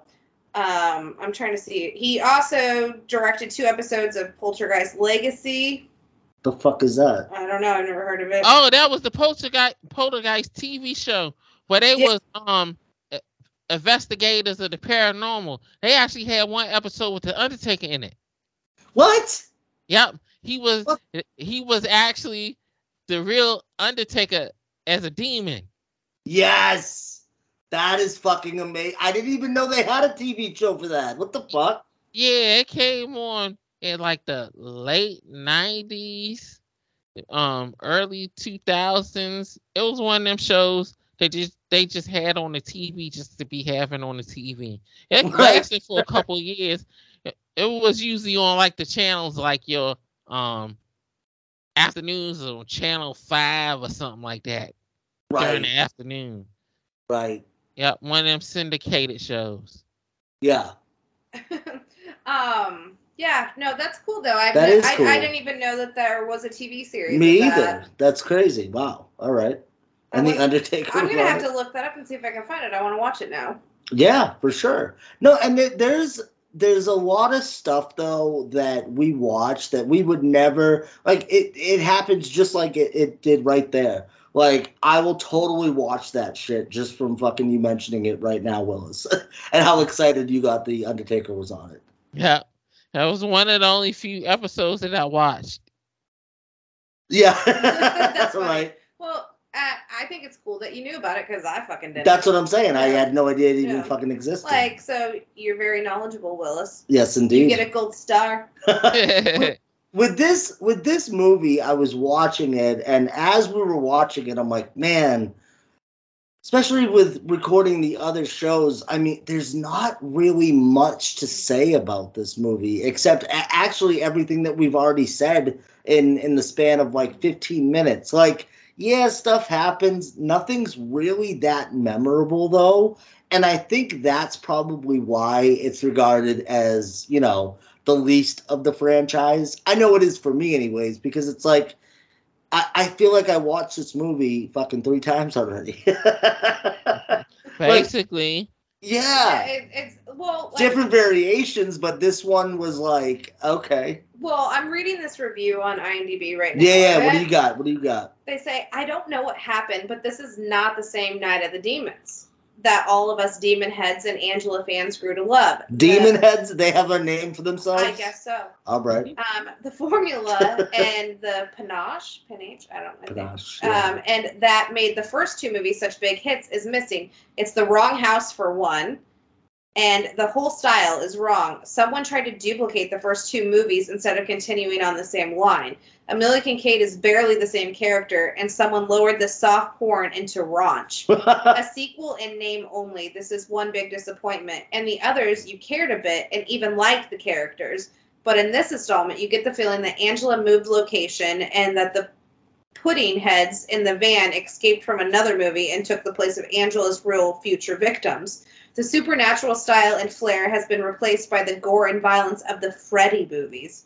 Um, I'm trying to see. He also directed two episodes of Poltergeist Legacy. The fuck is that? I don't know. I've never heard of it. Oh, that was the Poltergeist, Poltergeist TV show where they Yeah. was um i- investigators of the paranormal. They actually had one episode with the Undertaker in it. What? Yep, he was What? he was actually the real Undertaker as a demon. Yes. That is fucking amazing. I didn't even know they had a TV show for that. What the fuck? Yeah, it came on in like the late nineties, um, early two thousands. It was one of them shows they just they just had on the TV just to be having on the TV. It lasted for a couple years. It, it was usually on like the channels like your um afternoons on channel five or something like that during Right. the afternoon. Right. Yep, one of them syndicated shows. Yeah. um. Yeah. No, that's cool though. I That is I, cool. I didn't even know that there was a TV series. Me of either. that. That's crazy. Wow. All right. I And the Undertaker. I'm gonna on have it? to look that up and see if I can find it. I want to watch it now. Yeah, for sure. No, and there, there's there's a lot of stuff though that we watch that we would never like. It it happens just like it, it did right there. Like I will totally watch that shit just from fucking you mentioning it right now, Willis, and how excited you got the Undertaker was on it. Yeah, that was one of the only few episodes that I watched. Yeah, That's funny. right. Well, uh, I think it's cool that you knew about it because I fucking didn't. That's what I'm saying. I had no idea it even Yeah. fucking existed. like. So you're very knowledgeable, Willis. yes, indeed. You get a gold star. with this with this movie, I was watching it, and as we were watching it, I'm like, man. Especially with recording the other shows, I mean, there's not really much to say about this movie, except actually everything that we've already said in in the span of like 15 minutes. Like, yeah, stuff happens. Nothing's really that memorable though, and I think that's probably why it's regarded as you know the least of the franchise. I know it is for me, anyways, because it's like I, I feel like I watched this movie fucking three times already. Basically, yeah, it, it's well. Like, different variations, but this one was like okay. Well, I'm reading this review on IMDb right now. Yeah, yeah. What do you got? What do you got? They say, I don't know what happened, but this is not the same Night of the Demons that all of us demon heads and Angela fans grew to love. Demon The- heads. They have a name for themselves. I guess so. All right. Um, the formula and the panache, panache, I don't know. Panache, yeah. Um, and that made the first two movies such big hits is missing. It's the wrong house for one, and the whole style is wrong. Someone tried to duplicate the first two movies instead of continuing on the same line. Amelia Kinkade is barely the same character, and someone lowered the soft porn into raunch. a sequel in name only. This is one big disappointment. And the others, you cared a bit and even liked the characters. But in this installment, you get the feeling that Angela moved location and that the pudding heads in the van escaped from another movie and took the place of Angela's real future victims. The supernatural style and flair has been replaced by the gore and violence of the Freddy movies.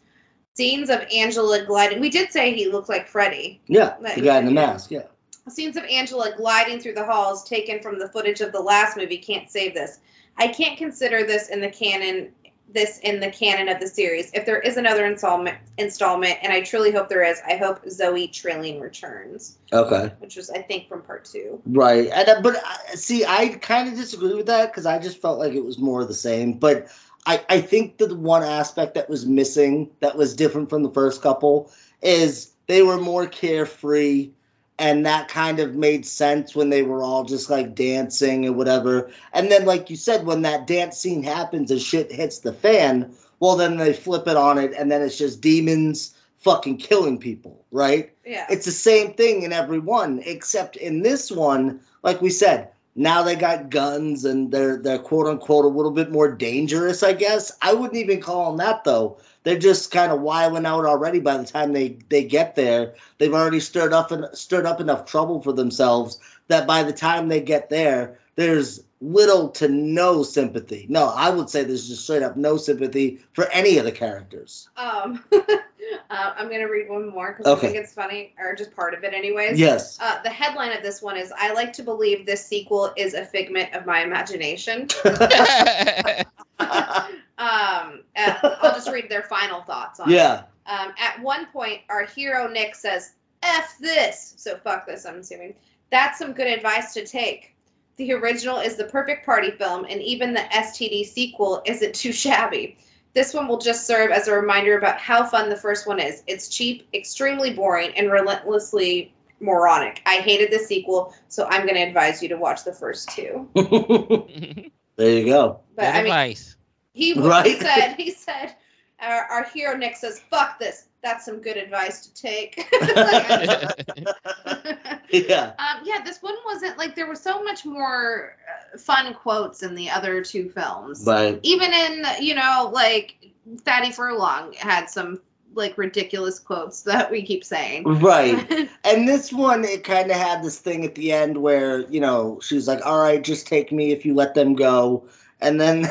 Scenes of Angela gliding. We did say he looked like Freddy. yeah, the guy in the mask. Yeah. Scenes of Angela gliding through the halls taken from the footage of the last movie can't save this. I can't consider this in the canon this in the canon of the series. If there is another installment installment, and I truly hope there is, I hope Zoe Trilling returns, Okay. which was I think from part two. Right, and uh, but uh, see, I kind of disagree with that because I just felt like it was more of the same. But I I think that the one aspect that was missing that was different from the first couple is they were more carefree, and that kind of made sense when they were all just like dancing and whatever. And then, like you said, when that dance scene happens and shit hits the fan, well, then they flip it on it, and then it's just demons fucking killing people, right? Yeah. It's the same thing in every one, except in this one, like we said, now they got guns and they're they're quote unquote a little bit more dangerous, I guess. I wouldn't even call them that though. They're just kind of wiling out already by the time they they get there. They've already stirred up and stirred up enough trouble for themselves that by the time they get there, there's little to no sympathy. No, I would say there's just straight up no sympathy for any of the characters. Um, uh, I'm gonna read one more because Okay. I think it's funny, or just part of it, anyways. Yes. Uh, the headline of this one is I like to believe this sequel is a figment of my imagination. Um, uh, I'll just read their final thoughts on it. yeah. Um, at one point, our hero Nick says, F this. So fuck this, I'm assuming. That's some good advice to take. The original is the perfect party film, and even the STD sequel isn't too shabby. This one will just serve as a reminder about how fun the first one is. It's cheap, extremely boring, and relentlessly moronic. I hated the sequel, so I'm going to advise you to watch the first two. there you go. But Good I mean, advice. He, he Right. said, he said, our, our hero Nick says, "Fuck this. That's some good advice to take." yeah. Um, yeah, this one wasn't like there was so much more uh, fun quotes in the other two films. Right. Even in you know like Fatty Furlong had some like ridiculous quotes that we keep saying. Right. And this one, it kind of had this thing at the end where, you know, she was like, all right, just take me if you let them go. And then.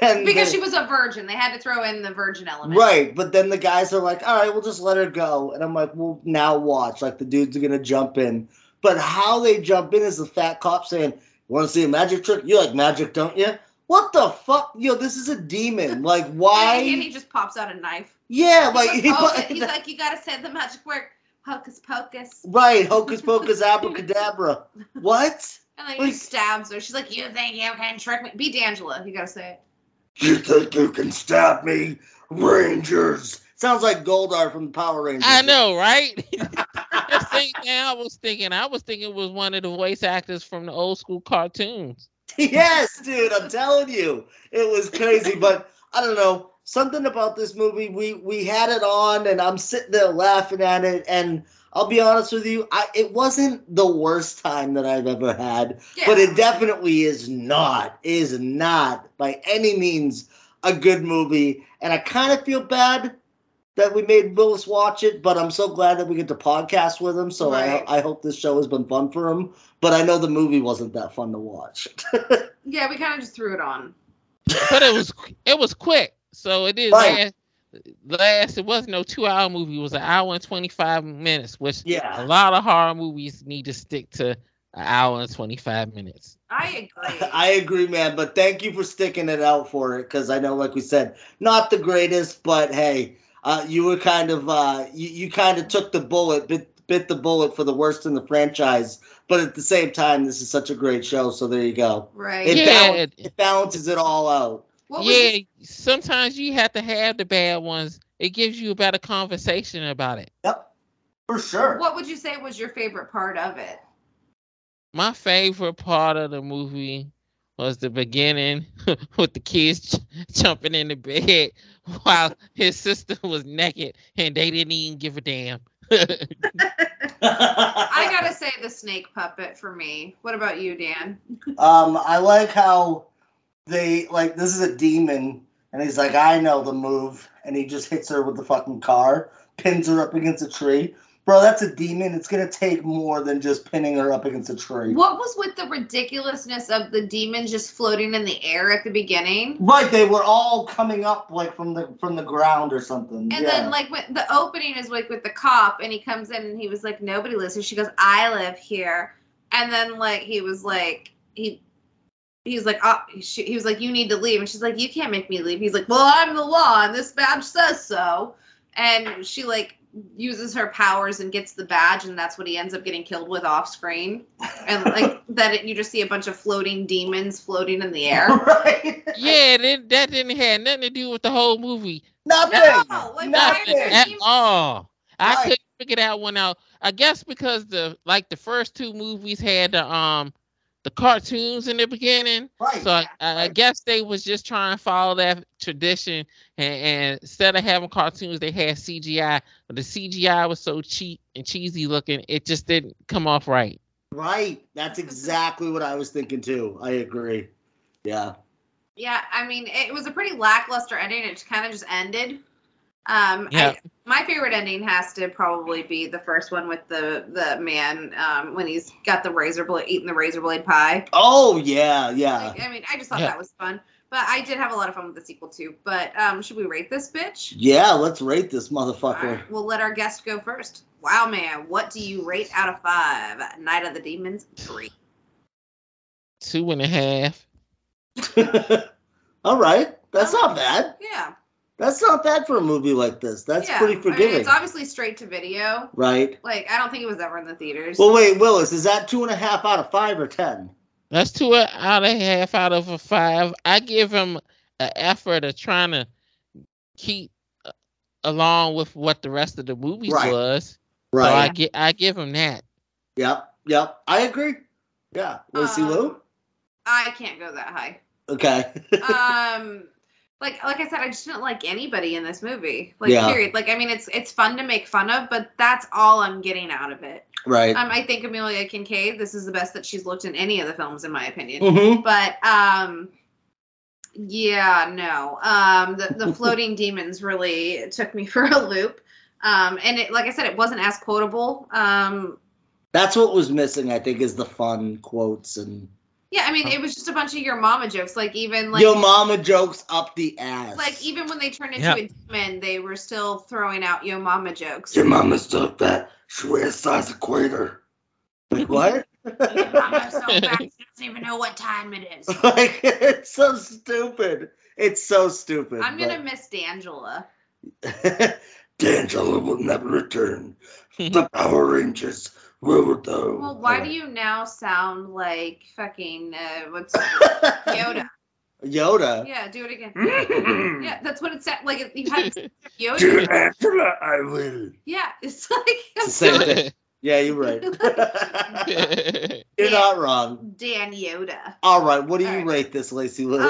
And because the- she was a virgin, they had to throw in the virgin element. Right, but then the guys are like, all right, we'll just let her go. And I'm like, well, now watch. Like, the dudes are going to jump in. But how they jump in is the fat cop saying, you want to see a magic trick? You like magic, don't you? What the fuck? Yo, this is a demon. Like, why? And, he just pops out a knife. yeah, like, He's he oh, he's like, you gotta say the magic word, hocus pocus. right, hocus pocus abracadabra. what? And then Like- he stabs her. She's like, you think you can trick me? Be D'Angelo. You gotta say it. You think you can stab me? Rangers, sounds like Goldar from Power Rangers. I know, right? the same thing I was thinking. I was thinking it was one of the voice actors from the old school cartoons. yes, dude, I'm telling you, it was crazy. But I don't know, something about this movie. We we had it on, and I'm sitting there laughing at it, and I'll be honest with you, I it wasn't the worst time that I've ever had, but it definitely is not is not by any means a good movie, and I kind of feel bad that we made Willis watch it, but I'm so glad that we get to podcast with him. So Right. I I hope this show has been fun for him. But I know the movie wasn't that fun to watch. Yeah, we kind of just threw it on. But it was it was quick. So it did Right. last, last it wasn't no two hour movie, it was an hour and twenty five minutes, which Yeah. a lot of horror movies need to stick to an hour and twenty five minutes. I agree. I agree, man. But thank you for sticking it out for it because I know, like we said, not the greatest, but hey, uh, you were kind of uh, you, you kind of took the bullet, bit bit the bullet for the worst in the franchise. But at the same time, this is such a great show, so there you go. right. It, Yeah, bal- it- it balances it all out. What was yeah, sometimes you have to have the bad ones. It gives you a better conversation about it. Yep, for sure. What would you say was your favorite part of it? My favorite part of the movie was the beginning with the kids j- jumping in the bed while his sister was naked and they didn't even give a damn. I gotta say the snake puppet for me. What about you, Dan? Um, I like how they like this is a demon, and he's like, I know the move, and he just hits her with the fucking car, pins her up against a tree. Bro, that's a demon. It's gonna take more than just pinning her up against a tree. What was with the ridiculousness of the demon just floating in the air at the beginning? Right, they were all coming up like from the from the ground or something. And yeah. then like when the opening is like with the cop and he comes in and he was like nobody lives here. She goes I live here. And then like he was like he he's like oh, she, he was like you need to leave and she's like you can't make me leave. He's like well I'm the law and this badge says so. And she like uses her powers and gets the badge and that's what he ends up getting killed with off screen. And like that it, you just see a bunch of floating demons floating in the air. right? yeah, that, that didn't have nothing to do with the whole movie. Nothing. No, like, Nothing at you- all. I couldn't figure that one out. I guess because the like the first two movies had the um the cartoons in the beginning. Right. So I, I I right. guess they was just trying to follow that tradition, and, and instead of having cartoons, they had CGI. But the CGI was so cheap and cheesy looking, it just didn't come off right. right. That's exactly what I was thinking too. I agree. Yeah. Yeah, I mean, it was a pretty lackluster ending. It kind of just ended. Um, Yeah. I, my favorite ending has to probably be the first one with the the man um, when he's got the razor blade eating the razor blade pie. Oh yeah, yeah. Like, I mean, I just thought Yeah. that was fun. But I did have a lot of fun with the sequel too. But um, should we rate this bitch? Yeah, let's rate this motherfucker. right, we'll let our guest go first. Wow, man, what do you rate out of five? Night of the Demons three. Two and a half. All right. That's not bad. Yeah, That's not bad for a movie like this. That's yeah. pretty I mean, forgiving. it's obviously straight to video. right. Like I don't think it was ever in the theaters. Well, wait, Willis, is that two and a half out of five or ten? That's two out of half out of a five. I give him an effort of trying to keep uh, along with what the rest of the movies Right. was. Right. So I get I give him that. Yep. Yep. I agree. Yeah. Lucy Um, Lou? I can't go that high. Okay. um like like I said, I just didn't like anybody in this movie. Like Yeah. period. Like I mean it's it's fun to make fun of, but that's all I'm getting out of it. right. Um I think Amelia Kinkade, this is the best that she's looked in any of the films in my opinion. mm-hmm. But um yeah, no. Um the, the floating demons really took me for a loop. Um and it like I said, it wasn't as quotable. Um That's what was missing, I think, is the fun quotes and yeah, I mean it was just a bunch of your mama jokes. Like even like your mama jokes up the ass. like even when they turned into Yeah. a demon, they were still throwing out your mama jokes. Your mama's so fat, she wears size equator. like what? Your mama's so fat, she doesn't even know what time it is. like it's so stupid. It's so stupid. I'm gonna miss Dangela. but- D'Angelo will never return. The Power Rangers Well, why do you now sound like fucking uh, what's Yoda? Yoda. Yeah, do it again. Yeah, that's what it said. Like you had Yoda. it, Angela. I will. Yeah, it's like It's same thing. Yeah, you're right. you're not wrong. Dan Yoda. All right, what do you All right. rate this, Lacy Lou? Um,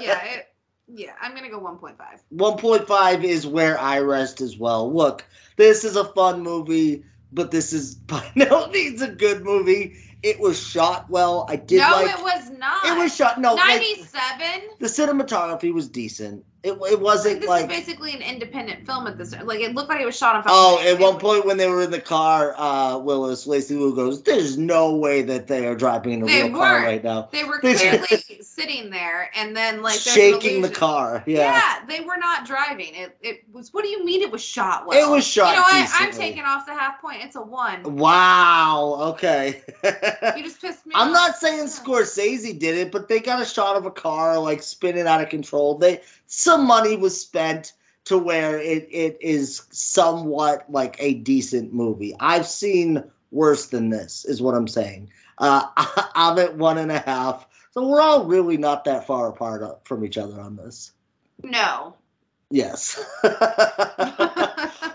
yeah, it, yeah, I'm gonna go 1.5. 1.5 is where I rest as well. Look, this is a fun movie, but this is by no means a good movie. It was shot well. I did no, like it was not. it was shot no like 97. the cinematography was decent. It, it wasn't this like is basically an independent film at this. Like it looked like it was shot on. Oh, at one point when they were in the car, uh, Willis Lacy Lou goes, "There's no way that they are driving in a They real car weren't. right now." They were clearly sitting there, and then like Shaking the car. Yeah. Yeah. they were not driving. It it was. What do you mean it was shot well? It was shot You know what? I'm taking off the half point. It's a one. Wow. Okay. You just pissed me I'm off. not saying Scorsese did it, but they got a shot of a car like spinning out of control. They some money was spent to where it, it is somewhat like a decent movie. I've seen worse than this, is what I'm saying. Uh, I'm at one and a half, so we're all really not that far apart uh, from each other on this. No. Yes.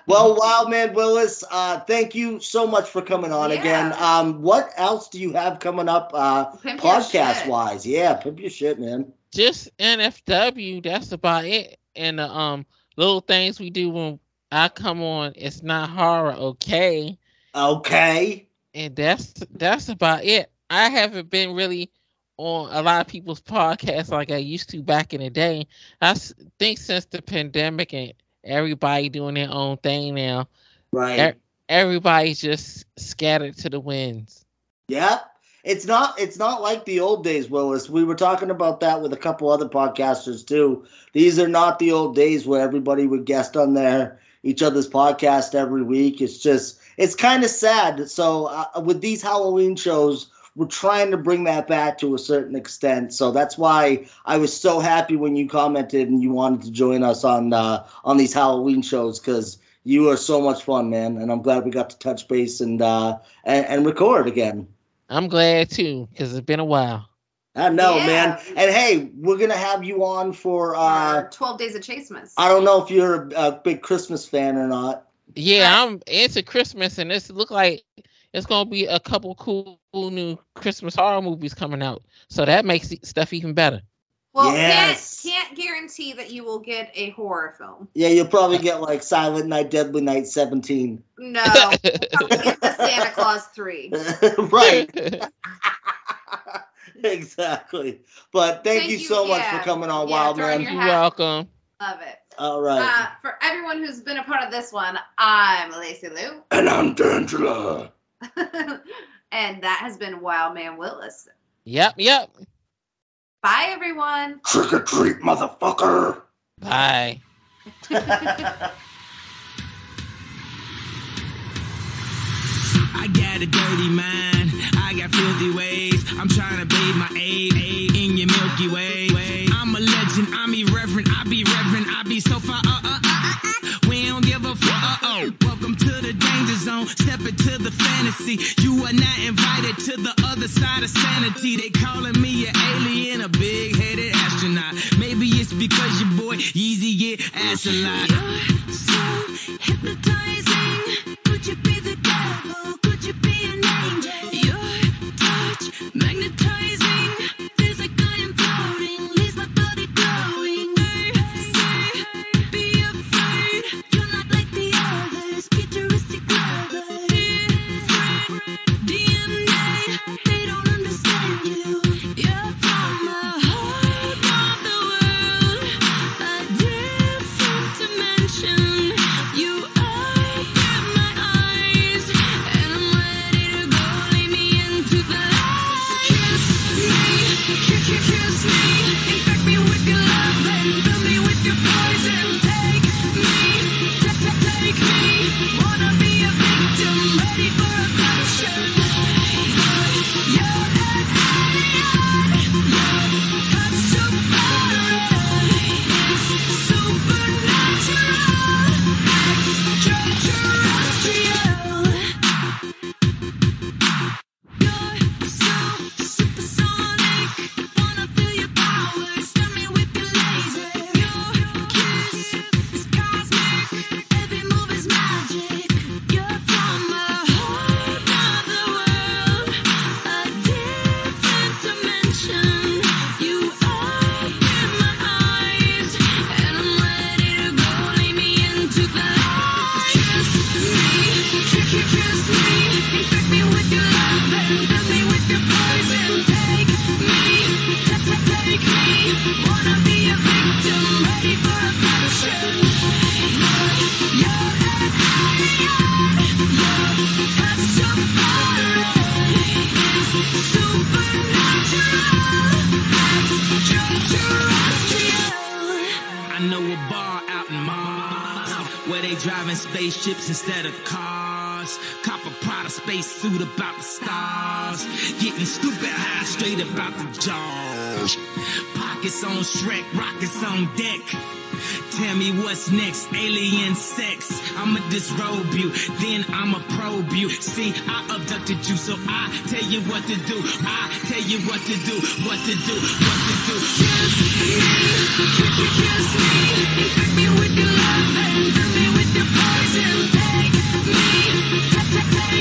well, Wild Man Willis, uh, thank you so much for coming on Yeah. again. Um, what else do you have coming up uh, podcast wise? Yeah, pimp your shit, man. Just NFW. That's about it. And the um little things we do when I come on. It's not horror, okay? Okay. and that's that's about it. I haven't been really on a lot of people's podcasts like I used to back in the day. I think since the pandemic and everybody doing their own thing now, Right. e- everybody's just scattered to the winds. Yeah. It's not it's not like the old days, Willis. We were talking about that with a couple other podcasters too. These are not the old days where everybody would guest on their each other's podcast every week. It's just it's kind of sad. So uh, with these Halloween shows, we're trying to bring that back to a certain extent. So that's why I was so happy when you commented and you wanted to join us on uh, on these Halloween shows because you are so much fun, man. And I'm glad we got to touch base and uh, and, and record again. I'm glad too, because it's been a while. I know, Yeah. man. And hey, we're gonna have you on for. uh For 12 days of Chasemas. I don't know if you're a, a big Christmas fan or not. Yeah, I'm into Christmas, and this look like it's gonna be a couple cool new Christmas horror movies coming out. So that makes stuff even better. Well, Yes. can't can't guarantee that you will get a horror film. Yeah, you'll probably get like Silent Night, Deadly Night 17. No, probably get the Santa Claus three. right. exactly. But thank, Thank you you, so much yeah. for coming on, Yeah, Wild throwing Man. your You're welcome. Love it. All right. Uh, for everyone who's been a part of this one, I'm Lacy Lou, And I'm Dangela. and that has been Wild Man Willis. Yep, yep. Bye, everyone. Trick or treat, motherfucker. Bye. I got a dirty mind. I got filthy ways. I'm trying to bathe my aid, aid in your Milky Way. I'm a legend. I'm irreverent. I be reverent. I be so far. Uh, uh. Zone. Step into the fantasy. You are not invited to the other side of sanity. They calling me an alien, a big headed astronaut. Maybe it's because your boy Yeezy get ass a lot. You're so hypnotizing. Could you be the devil? Instead of cars. Cop a Prada spacesuit about the stars. Getting stupid high straight about the jaws. Pockets on Shrek, rockets on deck. Tell me what's next, alien sex. I'ma disrobe you, then I'ma probe you. See, I abducted you, so I tell you what to do. I tell you what to do, what to do, what to do. Kiss me, kiss me? Infect me with your love